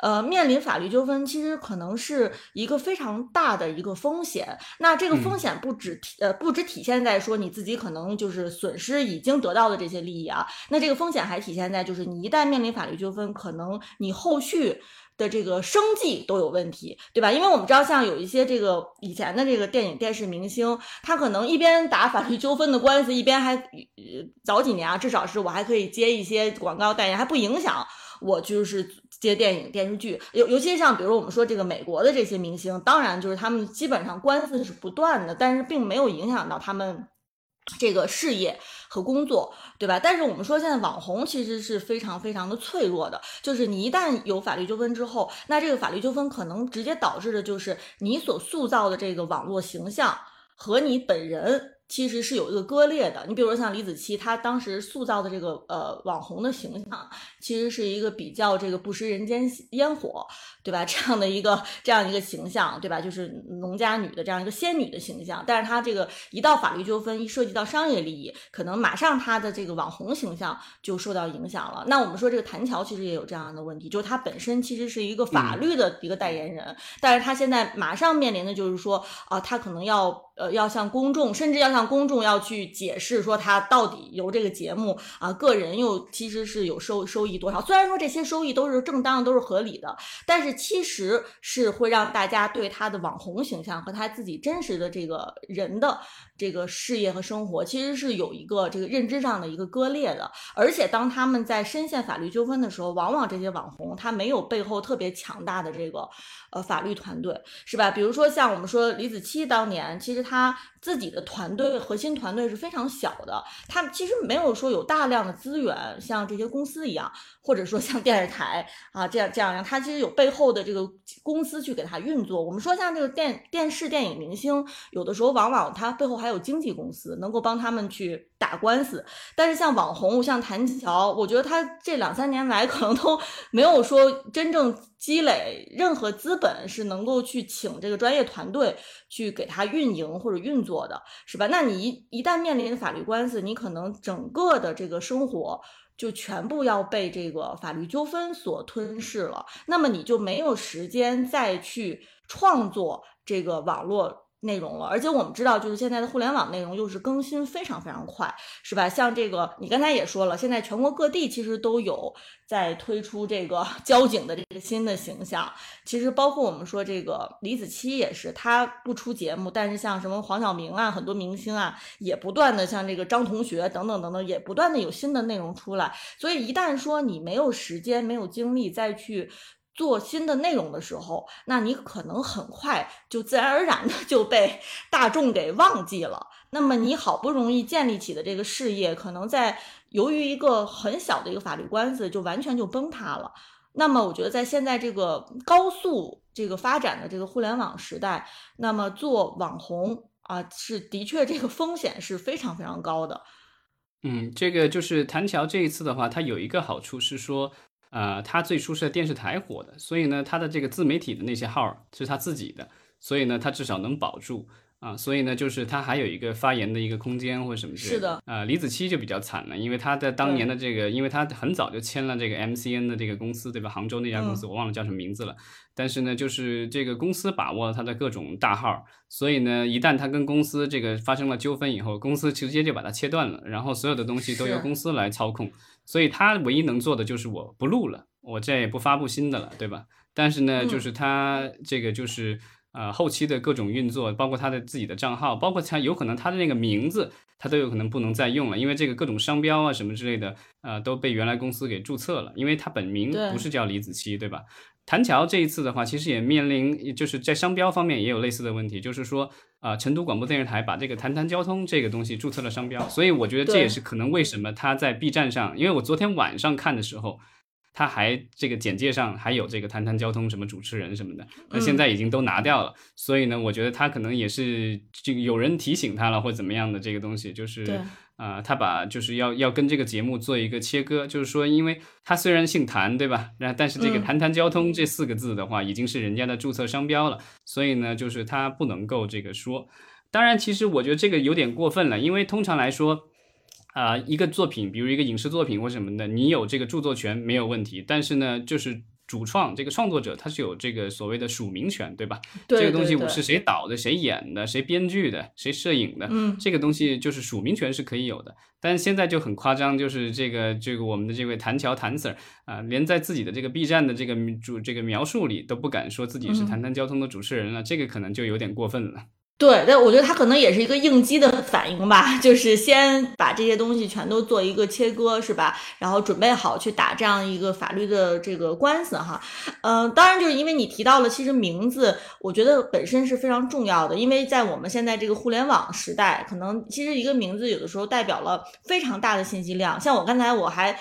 呃，面临法律纠纷，其实可能是一个非常大的一个风险。那这个风险不止体呃不止体现在说你自己可能就是。是损失已经得到的这些利益啊，那这个风险还体现在就是你一旦面临法律纠纷，可能你后续的这个生计都有问题，对吧？因为我们知道，像有一些这个以前的这个电影电视明星，他可能一边打法律纠纷的官司，一边还早几年啊，至少是我还可以接一些广告代言，还不影响我就是接电影电视剧。尤尤其像比如我们说这个美国的这些明星，当然就是他们基本上官司是不断的，但是并没有影响到他们。这个事业和工作，对吧？但是我们说现在网红其实是非常非常的脆弱的，就是你一旦有法律纠纷之后，那这个法律纠纷可能直接导致的就是你所塑造的这个网络形象和你本人。其实是有一个割裂的，你比如说像李子柒，她当时塑造的这个呃网红的形象，其实是一个比较这个不食人间烟火，对吧？这样的一个这样一个形象，对吧？就是农家女的这样一个仙女的形象。但是她这个一到法律纠纷，一涉及到商业利益，可能马上她的这个网红形象就受到影响了。那我们说这个谭乔其实也有这样的问题，就是她本身其实是一个法律的一个代言人，但是她现在马上面临的就是说啊，她可能要。呃，要向公众，甚至要向公众要去解释说他到底由这个节目啊，个人又其实是有收收益多少？虽然说这些收益都是正当的，都是合理的，但是其实是会让大家对他的网红形象和他自己真实的这个人的这个事业和生活，其实是有一个这个认知上的一个割裂的。而且当他们在深陷法律纠纷的时候，往往这些网红他没有背后特别强大的这个呃法律团队，是吧？比如说像我们说李子柒当年，其实。他自己的团队核心团队是非常小的，他们其实没有说有大量的资源，像这些公司一样，或者说像电视台啊这样这样样，他其实有背后的这个公司去给他运作。我们说像这个电电视电影明星，有的时候往往他背后还有经纪公司能够帮他们去打官司，但是像网红像谭乔，我觉得他这两三年来可能都没有说真正。积累任何资本是能够去请这个专业团队去给他运营或者运作的，是吧？那你一一旦面临法律官司，你可能整个的这个生活就全部要被这个法律纠纷所吞噬了，那么你就没有时间再去创作这个网络。内容了，而且我们知道，就是现在的互联网内容又是更新非常非常快，是吧？像这个，你刚才也说了，现在全国各地其实都有在推出这个 交警的这个新的形象。其实包括我们说这个李子柒也是，他不出节目，但是像什么黄晓明啊，很多明星啊，也不断的像这个张同学等等等等，也不断的有新的内容出来。所以一旦说你没有时间、没有精力再去。做新的内容的时候，那你可能很快就自然而然的就被 大众给忘记了。那么你好不容易建立起的这个事业，可能在由于一个很小的一个法律官司，就完全就崩塌了。那么我觉得在现在这个高速这个发展的这个互联网时代，那么做网红啊，是的确这个风险是非常非常高的。嗯，这个就是谭桥这一次的话，它有一个好处是说，呃，他最初是在电视台火的，所以呢，他的这个自媒体的那些号是他自己的，所以呢，他至少能保住。啊，所以呢，就是他还有一个发言的一个空间或者什么之类的。是的。呃，李子柒就比较惨了，因为他在当年的这个，因为他很早就签了这个 MCN 的这个公司，对吧？杭州那家公司我忘了叫什么名字了。但是呢，就是这个公司把握了他的各种大号，所以呢，一旦他跟公司这个发生了纠纷以后，公司直接就把它切断了，然后所有的东西都由公司来操控。所以他唯一能做的就是我不录了，我再也不发布新的了，对吧？但是呢，就是他这个就是。呃，后期的各种运作，包括他的自己的账号，包括他有可能他的那个名字，他都有可能不能再用了，因为这个各种商标啊什么之类的，呃，都被原来公司给注册了，因为他本名不是叫李子柒，对吧？谭乔这一次的话，其实也面临就是在商标方面也有类似的问题，就是说，啊，成都广播电视台把这个谈谈交通这个东西注册了商标，所以我觉得这也是可能为什么他在 B 站上，因为我昨天晚上看的时候。他还这个简介上还有这个谈谈交通什么主持人什么的，那现在已经都拿掉了，所以呢，我觉得他可能也是这个有人提醒他了或怎么样的这个东西，就是啊，他把就是要要跟这个节目做一个切割，就是说，因为他虽然姓谭，对吧？那但是这个谈谈交通这四个字的话，已经是人家的注册商标了，所以呢，就是他不能够这个说。当然，其实我觉得这个有点过分了，因为通常来说。啊，一个作品，比如一个影视作品或什么的，你有这个著作权没有问题。但是呢，就是主创这个创作者他是有这个所谓的署名权，对吧？对这个东西我是谁导的、谁演的、谁编剧的、谁摄影的，嗯，这个东西就是署名权是可以有的。但是现在就很夸张，就是这个这个我们的这位谭乔谭 Sir 啊，连在自己的这个 B 站的这个主这个描述里都不敢说自己是谈谈交通的主持人了，这个可能就有点过分了。对，但我觉得他可能也是一个应激的反应吧，就是先把这些东西全都做一个切割，是吧？然后准备好去打这样一个法律的这个官司，哈。嗯，当然就是因为你提到了，其实名字我觉得本身是非常重要的，因为在我们现在这个互联网时代，可能其实一个名字有的时候代表了非常大的信息量。像我刚才我还。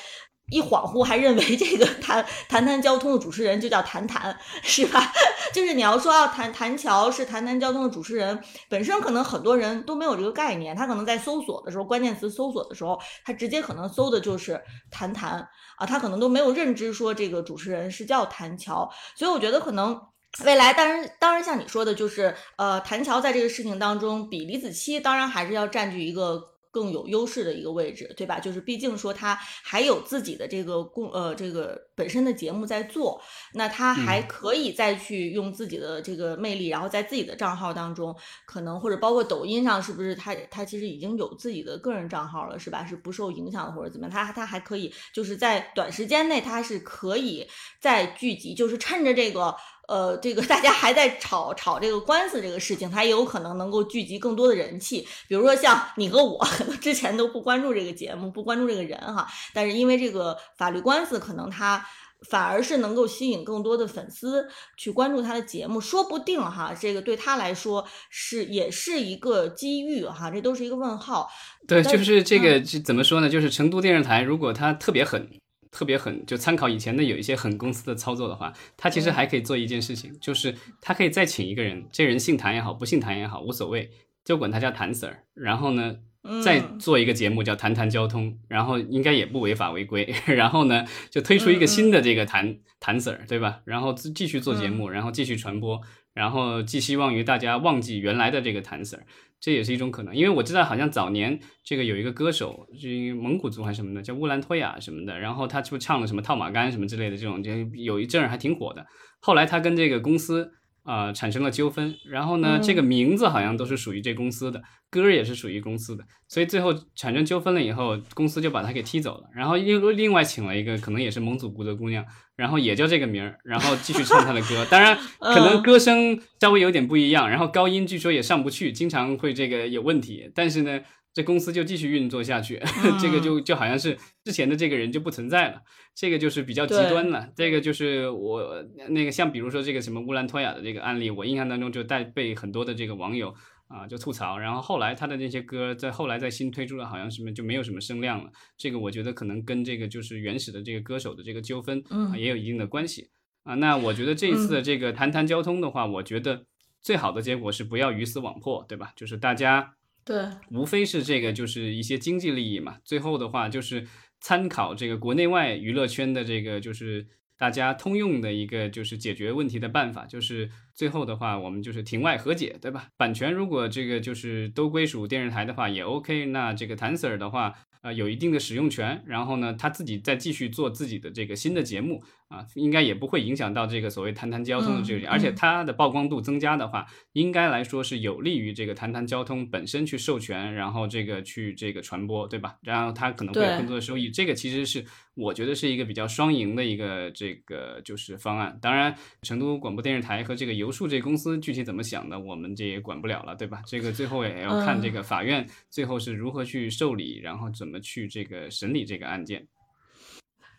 一恍惚还认为这个谈谈谈交通的主持人就叫谈谈，是吧？就是你要说要谈谈桥是谈谈交通的主持人，本身可能很多人都没有这个概念，他可能在搜索的时候，关键词搜索的时候，他直接可能搜的就是谈谈啊，他可能都没有认知说这个主持人是叫谈桥，所以我觉得可能未来，当然当然像你说的，就是呃，谭乔在这个事情当中比李子柒当然还是要占据一个。更有优势的一个位置，对吧？就是毕竟说他还有自己的这个公呃这个本身的节目在做，那他还可以再去用自己的这个魅力，然后在自己的账号当中，可能或者包括抖音上，是不是他他其实已经有自己的个人账号了，是吧？是不受影响的或者怎么样？他他还可以就是在短时间内，他是可以再聚集，就是趁着这个。呃，这个大家还在吵吵这个官司这个事情，他也有可能能够聚集更多的人气。比如说像你和我，可 能之前都不关注这个节目，不关注这个人哈，但是因为这个法律官司，可能他反而是能够吸引更多的粉丝去关注他的节目，说不定哈，这个对他来说是也是一个机遇哈，这都是一个问号。对，就是这个怎么说呢？就是成都电视台如果他特别狠。特别狠，就参考以前的有一些狠公司的操作的话，他其实还可以做一件事情，就是他可以再请一个人，这人姓谭也好，不姓谭也好，无所谓，就管他叫谭 Sir。然后呢，再做一个节目叫谈谈交通，然后应该也不违法违规。然后呢，就推出一个新的这个谭谭 Sir，对吧？然后继续做节目，然后继续传播，然后寄希望于大家忘记原来的这个谭 Sir。这也是一种可能，因为我知道好像早年这个有一个歌手，是蒙古族还是什么的，叫乌兰托娅什么的，然后他就唱了什么套马杆什么之类的这种，就有一阵儿还挺火的。后来他跟这个公司啊产生了纠纷，然后呢，这个名字好像都是属于这公司的，歌也是属于公司的，所以最后产生纠纷了以后，公司就把他给踢走了，然后又另外请了一个可能也是蒙古族的姑娘。然后也叫这个名儿，然后继续唱他的歌，当然 可能歌声稍微有点不一样，然后高音据说也上不去，经常会这个有问题。但是呢，这公司就继续运作下去，这个就就好像是之前的这个人就不存在了，这个就是比较极端了。这个就是我那个像比如说这个什么乌兰托娅的这个案例，我印象当中就带被很多的这个网友。啊，就吐槽。然后后来他的那些歌在后来在新推出了，好像什么就没有什么声量了。这个我觉得可能跟这个就是原始的这个歌手的这个纠纷啊也有一定的关系啊。那我觉得这一次的这个谈谈交通的话，我觉得最好的结果是不要鱼死网破，对吧？就是大家对，无非是这个就是一些经济利益嘛。最后的话就是参考这个国内外娱乐圈的这个就是。大家通用的一个就是解决问题的办法，就是最后的话，我们就是庭外和解，对吧？版权如果这个就是都归属电视台的话，也 OK。那这个谭 Sir 的话。呃，有一定的使用权，然后呢，他自己再继续做自己的这个新的节目啊，应该也不会影响到这个所谓谈谈交通的这个，而且它的曝光度增加的话，应该来说是有利于这个谈谈交通本身去授权，然后这个去这个传播，对吧？然后它可能会有更多的收益，这个其实是我觉得是一个比较双赢的一个这个就是方案。当然，成都广播电视台和这个游数这公司具体怎么想的，我们这也管不了了，对吧？这个最后也要看这个法院最后是如何去受理，然后。怎么去这个审理这个案件？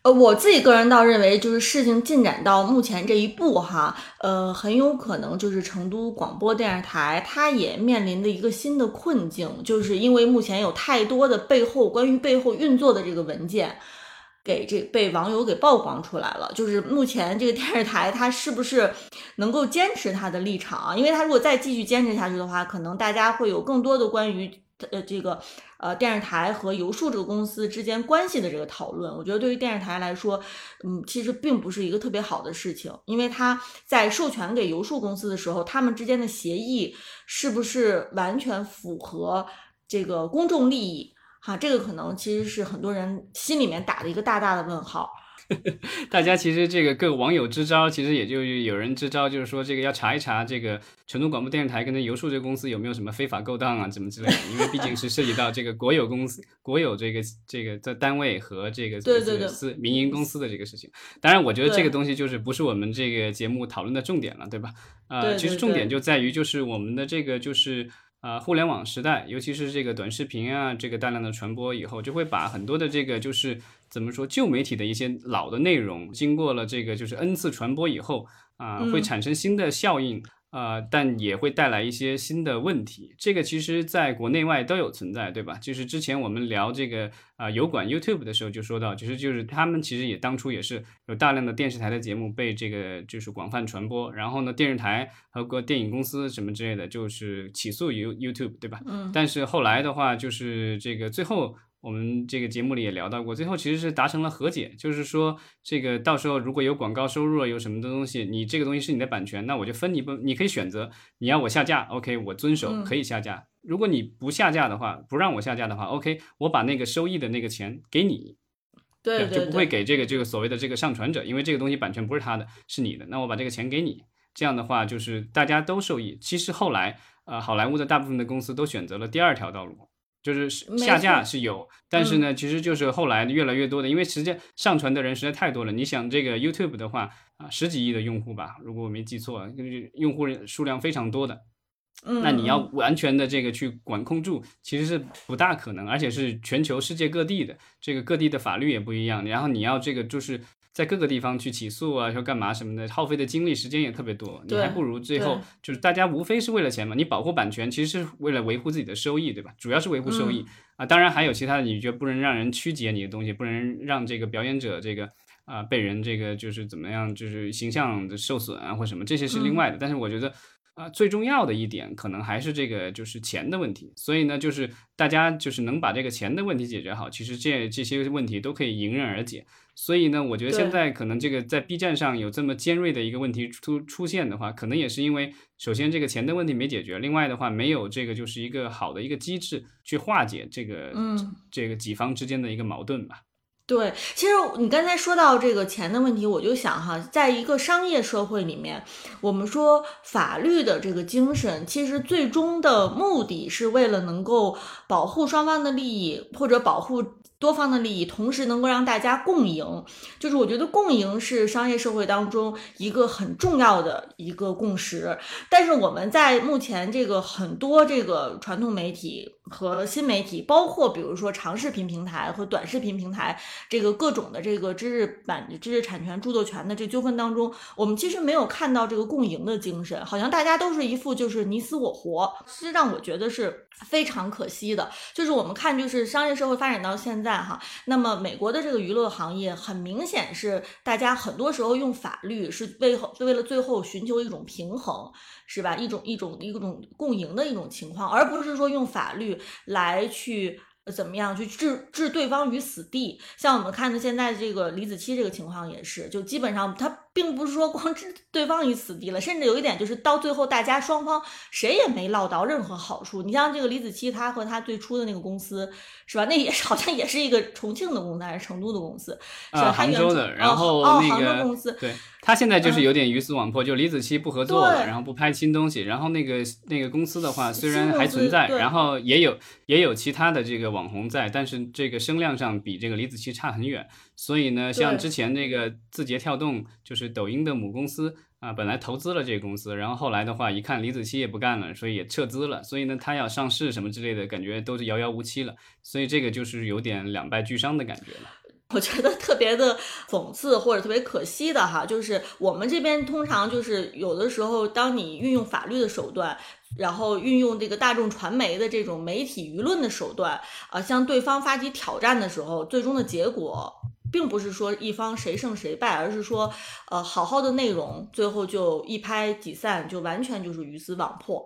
呃，我自己个人倒认为，就是事情进展到目前这一步哈，呃，很有可能就是成都广播电视台它也面临的一个新的困境，就是因为目前有太多的背后关于背后运作的这个文件，给这被网友给曝光出来了。就是目前这个电视台它是不是能够坚持它的立场啊？因为它如果再继续坚持下去的话，可能大家会有更多的关于。呃，这个呃，电视台和游数这个公司之间关系的这个讨论，我觉得对于电视台来说，嗯，其实并不是一个特别好的事情，因为他在授权给游数公司的时候，他们之间的协议是不是完全符合这个公众利益？哈，这个可能其实是很多人心里面打的一个大大的问号。大家其实这个各网友支招，其实也就有人支招，就是说这个要查一查这个成都广播电视台跟那游数这个公司有没有什么非法勾当啊，怎么之类的。因为毕竟是涉及到这个国有公司、国有这个这个在单位和这个私民营公司的这个事情。当然，我觉得这个东西就是不是我们这个节目讨论的重点了，对吧？呃，其实重点就在于就是我们的这个就是呃互联网时代，尤其是这个短视频啊，这个大量的传播以后，就会把很多的这个就是。怎么说？旧媒体的一些老的内容，经过了这个就是 n 次传播以后啊，会产生新的效应啊，但也会带来一些新的问题。这个其实在国内外都有存在，对吧？就是之前我们聊这个啊油管 YouTube 的时候就说到，其实就是他们其实也当初也是有大量的电视台的节目被这个就是广泛传播，然后呢，电视台和个电影公司什么之类的，就是起诉 You YouTube，对吧？嗯。但是后来的话，就是这个最后。我们这个节目里也聊到过，最后其实是达成了和解，就是说这个到时候如果有广告收入，有什么的东西，你这个东西是你的版权，那我就分你不，你可以选择你要我下架，OK，我遵守可以下架。如果你不下架的话，不让我下架的话，OK，我把那个收益的那个钱给你，对，就不会给这个这个所谓的这个上传者，因为这个东西版权不是他的，是你的，那我把这个钱给你，这样的话就是大家都受益。其实后来，呃，好莱坞的大部分的公司都选择了第二条道路。就是下架是有，但是呢，其实就是后来越来越多的，因为实际上传的人实在太多了。你想这个 YouTube 的话啊，十几亿的用户吧，如果我没记错，就是用户数量非常多的，那你要完全的这个去管控住，其实是不大可能，而且是全球世界各地的，这个各地的法律也不一样，然后你要这个就是。在各个地方去起诉啊，说干嘛什么的，耗费的精力时间也特别多。你还不如最后就是大家无非是为了钱嘛。你保护版权其实是为了维护自己的收益，对吧？主要是维护收益啊。当然还有其他的，你觉得不能让人曲解你的东西，不能让这个表演者这个啊被人这个就是怎么样，就是形象的受损啊或什么，这些是另外的。但是我觉得啊最重要的一点可能还是这个就是钱的问题。所以呢，就是大家就是能把这个钱的问题解决好，其实这这些问题都可以迎刃而解。所以呢，我觉得现在可能这个在 B 站上有这么尖锐的一个问题出出现的话，可能也是因为首先这个钱的问题没解决，另外的话没有这个就是一个好的一个机制去化解这个嗯这个几方之间的一个矛盾吧。对，其实你刚才说到这个钱的问题，我就想哈，在一个商业社会里面，我们说法律的这个精神，其实最终的目的是为了能够保护双方的利益，或者保护。多方的利益，同时能够让大家共赢。就是我觉得共赢是商业社会当中一个很重要的一个共识。但是我们在目前这个很多这个传统媒体和新媒体，包括比如说长视频平台和短视频平台，这个各种的这个知识版、知识产权、著作权的这纠纷当中，我们其实没有看到这个共赢的精神，好像大家都是一副就是你死我活，是让我觉得是非常可惜的。就是我们看，就是商业社会发展到现在哈，那么美国的这个娱乐行业很明显是大家很多时候用法律是为后为了最后寻求一种平衡。是吧？一种一种一种共赢的一种情况，而不是说用法律来去怎么样去置置对方于死地。像我们看的现在这个李子柒这个情况也是，就基本上他。并不是说光置对方于死地了，甚至有一点就是到最后大家双方谁也没捞到任何好处。你像这个李子柒，他和他最初的那个公司是吧？那也是好像也是一个重庆的公司还是成都的公司？啊，杭州的。然后那个公司，对他现在就是有点鱼死网破，就李子柒不合作了，然后不拍新东西。然后那个那个公司的话，虽然还存在，然后也有也有其他的这个网红在，但是这个声量上比这个李子柒差很远。所以呢，像之前那个字节跳动，就是抖音的母公司啊，本来投资了这个公司，然后后来的话，一看李子柒也不干了，所以也撤资了。所以呢，他要上市什么之类的，感觉都是遥遥无期了。所以这个就是有点两败俱伤的感觉了。我觉得特别的讽刺或者特别可惜的哈，就是我们这边通常就是有的时候，当你运用法律的手段，然后运用这个大众传媒的这种媒体舆论的手段啊，向对方发起挑战的时候，最终的结果。并不是说一方谁胜谁败，而是说，呃，好好的内容最后就一拍即散，就完全就是鱼死网破。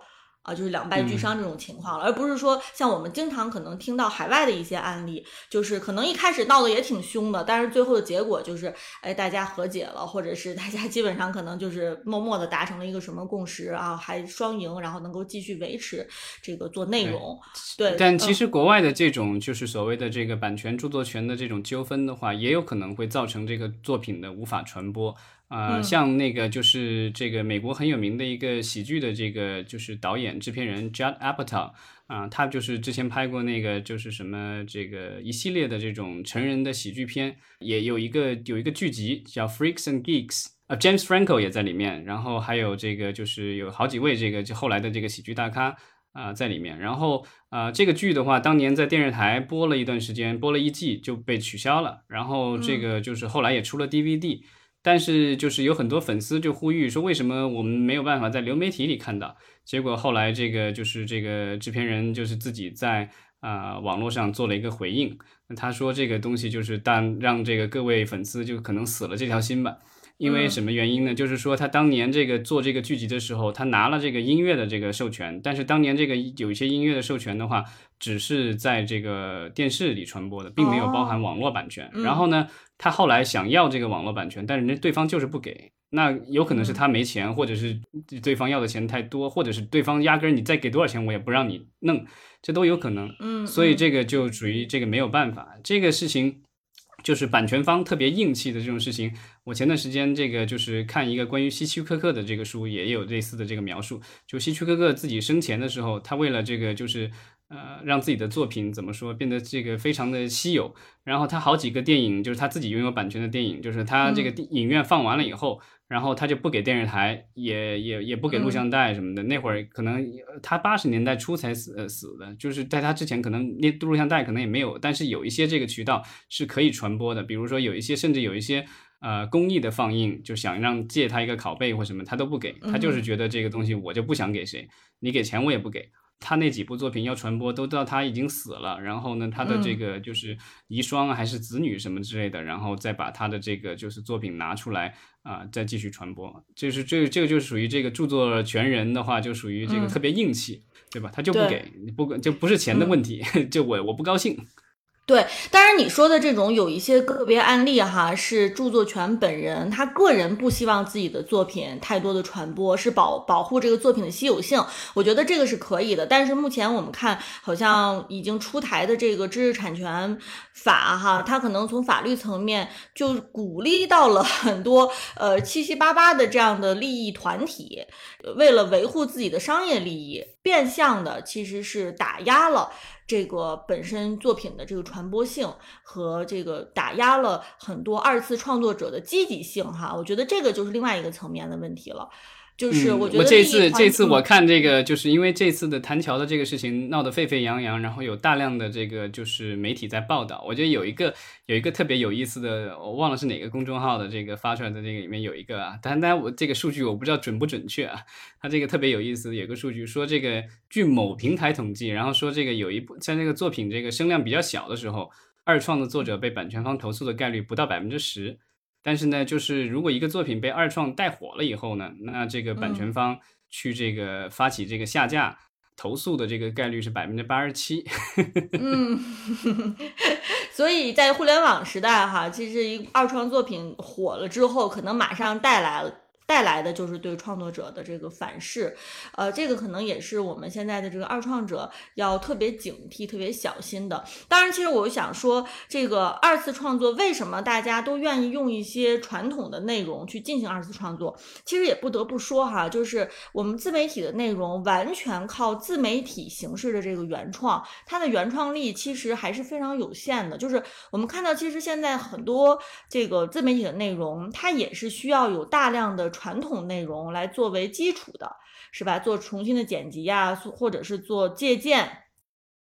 啊，就是两败俱伤这种情况了，而不是说像我们经常可能听到海外的一些案例，就是可能一开始闹得也挺凶的，但是最后的结果就是，哎，大家和解了，或者是大家基本上可能就是默默的达成了一个什么共识啊，还双赢，然后能够继续维持这个做内容。对，但其实国外的这种就是所谓的这个版权著作权的这种纠纷的话，也有可能会造成这个作品的无法传播。啊，像那个就是这个美国很有名的一个喜剧的这个就是导演制片人 Judd Apatow 啊，他就是之前拍过那个就是什么这个一系列的这种成人的喜剧片，也有一个有一个剧集叫 Freaks and Geeks 啊，James Franco 也在里面，然后还有这个就是有好几位这个就后来的这个喜剧大咖啊在里面，然后啊这个剧的话，当年在电视台播了一段时间，播了一季就被取消了，然后这个就是后来也出了 DVD。但是就是有很多粉丝就呼吁说，为什么我们没有办法在流媒体里看到？结果后来这个就是这个制片人就是自己在啊网络上做了一个回应，他说这个东西就是但让这个各位粉丝就可能死了这条心吧。因为什么原因呢？就是说他当年这个做这个剧集的时候，他拿了这个音乐的这个授权，但是当年这个有一些音乐的授权的话，只是在这个电视里传播的，并没有包含网络版权。然后呢，他后来想要这个网络版权，但是那对方就是不给。那有可能是他没钱，或者是对方要的钱太多，或者是对方压根儿你再给多少钱我也不让你弄，这都有可能。嗯，所以这个就属于这个没有办法，这个事情。就是版权方特别硬气的这种事情，我前段时间这个就是看一个关于希区柯克的这个书，也有类似的这个描述。就希区柯克自己生前的时候，他为了这个就是呃让自己的作品怎么说变得这个非常的稀有，然后他好几个电影就是他自己拥有版权的电影，就是他这个影院放完了以后。然后他就不给电视台，也也也不给录像带什么的。那会儿可能他八十年代初才死呃死的，就是在他之前可能那录像带可能也没有，但是有一些这个渠道是可以传播的。比如说有一些甚至有一些呃公益的放映，就想让借他一个拷贝或什么，他都不给，他就是觉得这个东西我就不想给谁，你给钱我也不给。他那几部作品要传播，都知道他已经死了。然后呢，他的这个就是遗孀还是子女什么之类的，然后再把他的这个就是作品拿出来啊，再继续传播。就是这这个就属于这个著作权人的话，就属于这个特别硬气，对吧？他就不给，不就不是钱的问题，就我我不高兴。对，当然你说的这种有一些个别案例哈，是著作权本人他个人不希望自己的作品太多的传播，是保保护这个作品的稀有性。我觉得这个是可以的。但是目前我们看，好像已经出台的这个知识产权法哈，它可能从法律层面就鼓励到了很多呃七七八八的这样的利益团体，为了维护自己的商业利益。变相的其实是打压了这个本身作品的这个传播性和这个打压了很多二次创作者的积极性哈，我觉得这个就是另外一个层面的问题了。就是我觉得这次这次我看这个，就是因为这次的谭桥的这个事情闹得沸沸扬扬，然后有大量的这个就是媒体在报道。我觉得有一个有一个特别有意思的，我忘了是哪个公众号的这个发出来的这个里面有一个啊，但但我这个数据我不知道准不准确啊。它这个特别有意思，有个数据说这个据某平台统计，然后说这个有一部在那个作品这个声量比较小的时候，二创的作者被版权方投诉的概率不到百分之十。但是呢，就是如果一个作品被二创带火了以后呢，那这个版权方去这个发起这个下架投诉的这个概率是百分之八十七。嗯，所以在互联网时代哈，其实一二创作品火了之后，可能马上带来了。带来的就是对创作者的这个反噬，呃，这个可能也是我们现在的这个二创者要特别警惕、特别小心的。当然，其实我想说，这个二次创作为什么大家都愿意用一些传统的内容去进行二次创作？其实也不得不说哈，就是我们自媒体的内容完全靠自媒体形式的这个原创，它的原创力其实还是非常有限的。就是我们看到，其实现在很多这个自媒体的内容，它也是需要有大量的。传统内容来作为基础的，是吧？做重新的剪辑呀，或者是做借鉴，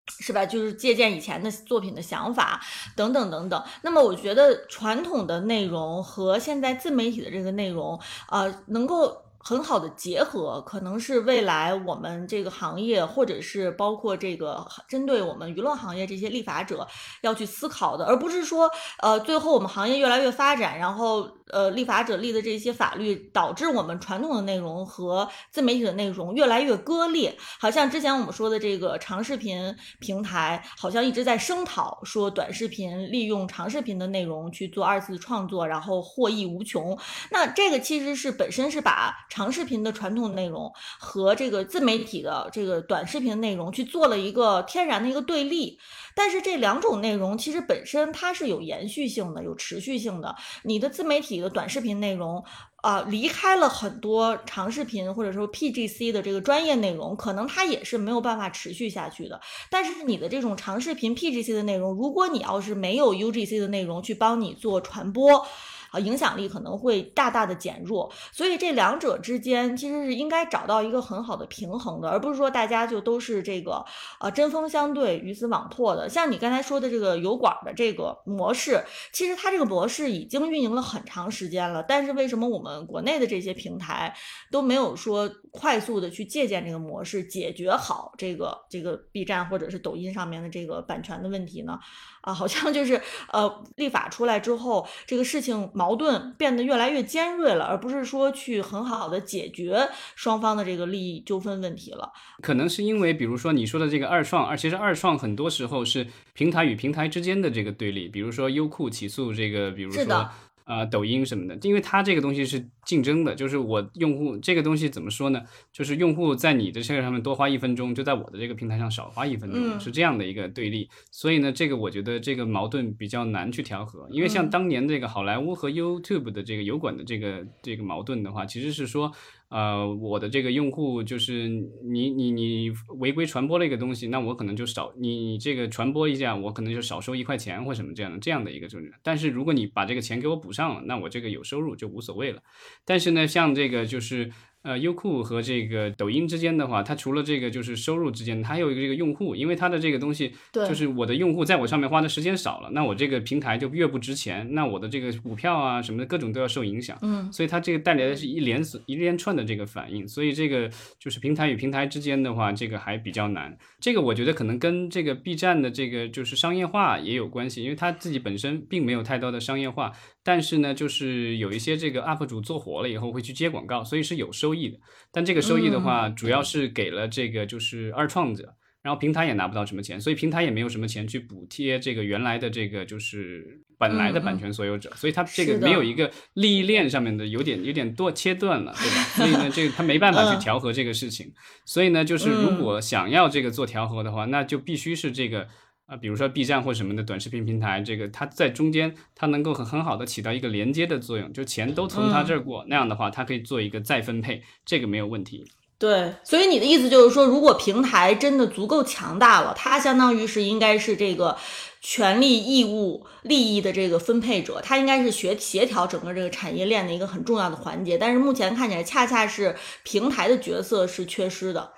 是吧？就是借鉴以前的作品的想法等等等等。那么，我觉得传统的内容和现在自媒体的这个内容，呃，能够。很好的结合，可能是未来我们这个行业，或者是包括这个针对我们娱乐行业这些立法者要去思考的，而不是说，呃，最后我们行业越来越发展，然后呃，立法者立的这些法律导致我们传统的内容和自媒体的内容越来越割裂。好像之前我们说的这个长视频平台，好像一直在声讨说短视频利用长视频的内容去做二次创作，然后获益无穷。那这个其实是本身是把长视频的传统内容和这个自媒体的这个短视频内容去做了一个天然的一个对立，但是这两种内容其实本身它是有延续性的、有持续性的。你的自媒体的短视频内容啊，离开了很多长视频或者说 PGC 的这个专业内容，可能它也是没有办法持续下去的。但是你的这种长视频 PGC 的内容，如果你要是没有 UGC 的内容去帮你做传播。啊，影响力可能会大大的减弱，所以这两者之间其实是应该找到一个很好的平衡的，而不是说大家就都是这个呃针锋相对、鱼死网破的。像你刚才说的这个油管的这个模式，其实它这个模式已经运营了很长时间了，但是为什么我们国内的这些平台都没有说快速的去借鉴这个模式，解决好这个这个 B 站或者是抖音上面的这个版权的问题呢？啊，好像就是呃，立法出来之后，这个事情矛盾变得越来越尖锐了，而不是说去很好的解决双方的这个利益纠纷问题了。可能是因为，比如说你说的这个二创，而其实二创很多时候是平台与平台之间的这个对立，比如说优酷起诉这个，比如说。啊，抖音什么的，因为它这个东西是竞争的，就是我用户这个东西怎么说呢？就是用户在你的这个上面多花一分钟，就在我的这个平台上少花一分钟，是这样的一个对立。所以呢，这个我觉得这个矛盾比较难去调和，因为像当年这个好莱坞和 YouTube 的这个油管的这个这个矛盾的话，其实是说。呃，我的这个用户就是你，你，你违规传播了一个东西，那我可能就少你你这个传播一下，我可能就少收一块钱或什么这样的这样的一个就是。但是如果你把这个钱给我补上了，那我这个有收入就无所谓了。但是呢，像这个就是。呃，优酷和这个抖音之间的话，它除了这个就是收入之间，它还有一个这个用户，因为它的这个东西，就是我的用户在我上面花的时间少了，那我这个平台就越不值钱，那我的这个股票啊什么的各种都要受影响。嗯，所以它这个带来的是一连锁一连串的这个反应，所以这个就是平台与平台之间的话，这个还比较难。这个我觉得可能跟这个 B 站的这个就是商业化也有关系，因为它自己本身并没有太多的商业化。但是呢，就是有一些这个 UP 主做火了以后会去接广告，所以是有收益的。但这个收益的话，主要是给了这个就是二创者，然后平台也拿不到什么钱，所以平台也没有什么钱去补贴这个原来的这个就是本来的版权所有者，所以它这个没有一个利益链上面的有点有点断切断了，对吧？所以呢，这个它没办法去调和这个事情。所以呢，就是如果想要这个做调和的话，那就必须是这个。啊，比如说 B 站或什么的短视频平台，这个它在中间，它能够很很好的起到一个连接的作用，就钱都从它这儿过，那样的话，它可以做一个再分配，这个没有问题。对，所以你的意思就是说，如果平台真的足够强大了，它相当于是应该是这个权利义务利益的这个分配者，它应该是协协调整个这个产业链的一个很重要的环节。但是目前看起来，恰恰是平台的角色是缺失的。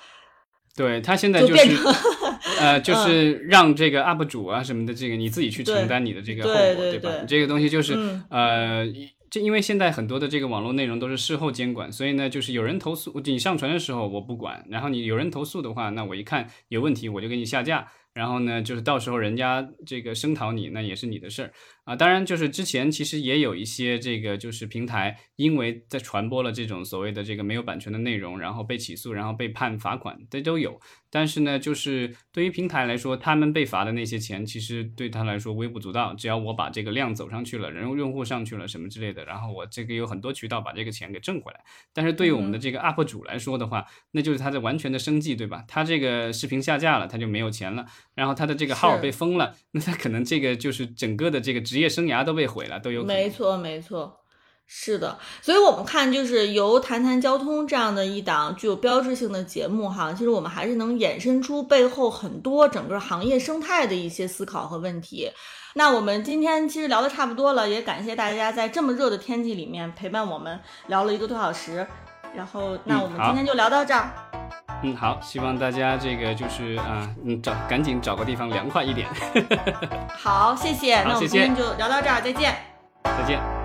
对他现在就是呃，就是让这个 UP 主啊什么的，这个你自己去承担你的这个后果，对吧？这个东西就是呃。这因为现在很多的这个网络内容都是事后监管，所以呢，就是有人投诉你上传的时候我不管，然后你有人投诉的话，那我一看有问题我就给你下架，然后呢，就是到时候人家这个声讨你，那也是你的事儿。啊，当然，就是之前其实也有一些这个，就是平台因为在传播了这种所谓的这个没有版权的内容，然后被起诉，然后被判罚款，这都有。但是呢，就是对于平台来说，他们被罚的那些钱，其实对他来说微不足道。只要我把这个量走上去了，人用户上去了什么之类的，然后我这个有很多渠道把这个钱给挣回来。但是对于我们的这个 UP 主来说的话，那就是他的完全的生计，对吧？他这个视频下架了，他就没有钱了，然后他的这个号被封了，那他可能这个就是整个的这个。职业生涯都被毁了，都有没错，没错，是的。所以，我们看，就是由谈谈交通这样的一档具有标志性的节目，哈，其实我们还是能衍生出背后很多整个行业生态的一些思考和问题。那我们今天其实聊的差不多了，也感谢大家在这么热的天气里面陪伴我们聊了一个多小时。然后，那我们今天就聊到这儿。嗯，好，希望大家这个就是啊，嗯，找赶紧找个地方凉快一点。好，谢谢。那我们今天就聊到这儿，再见。再见。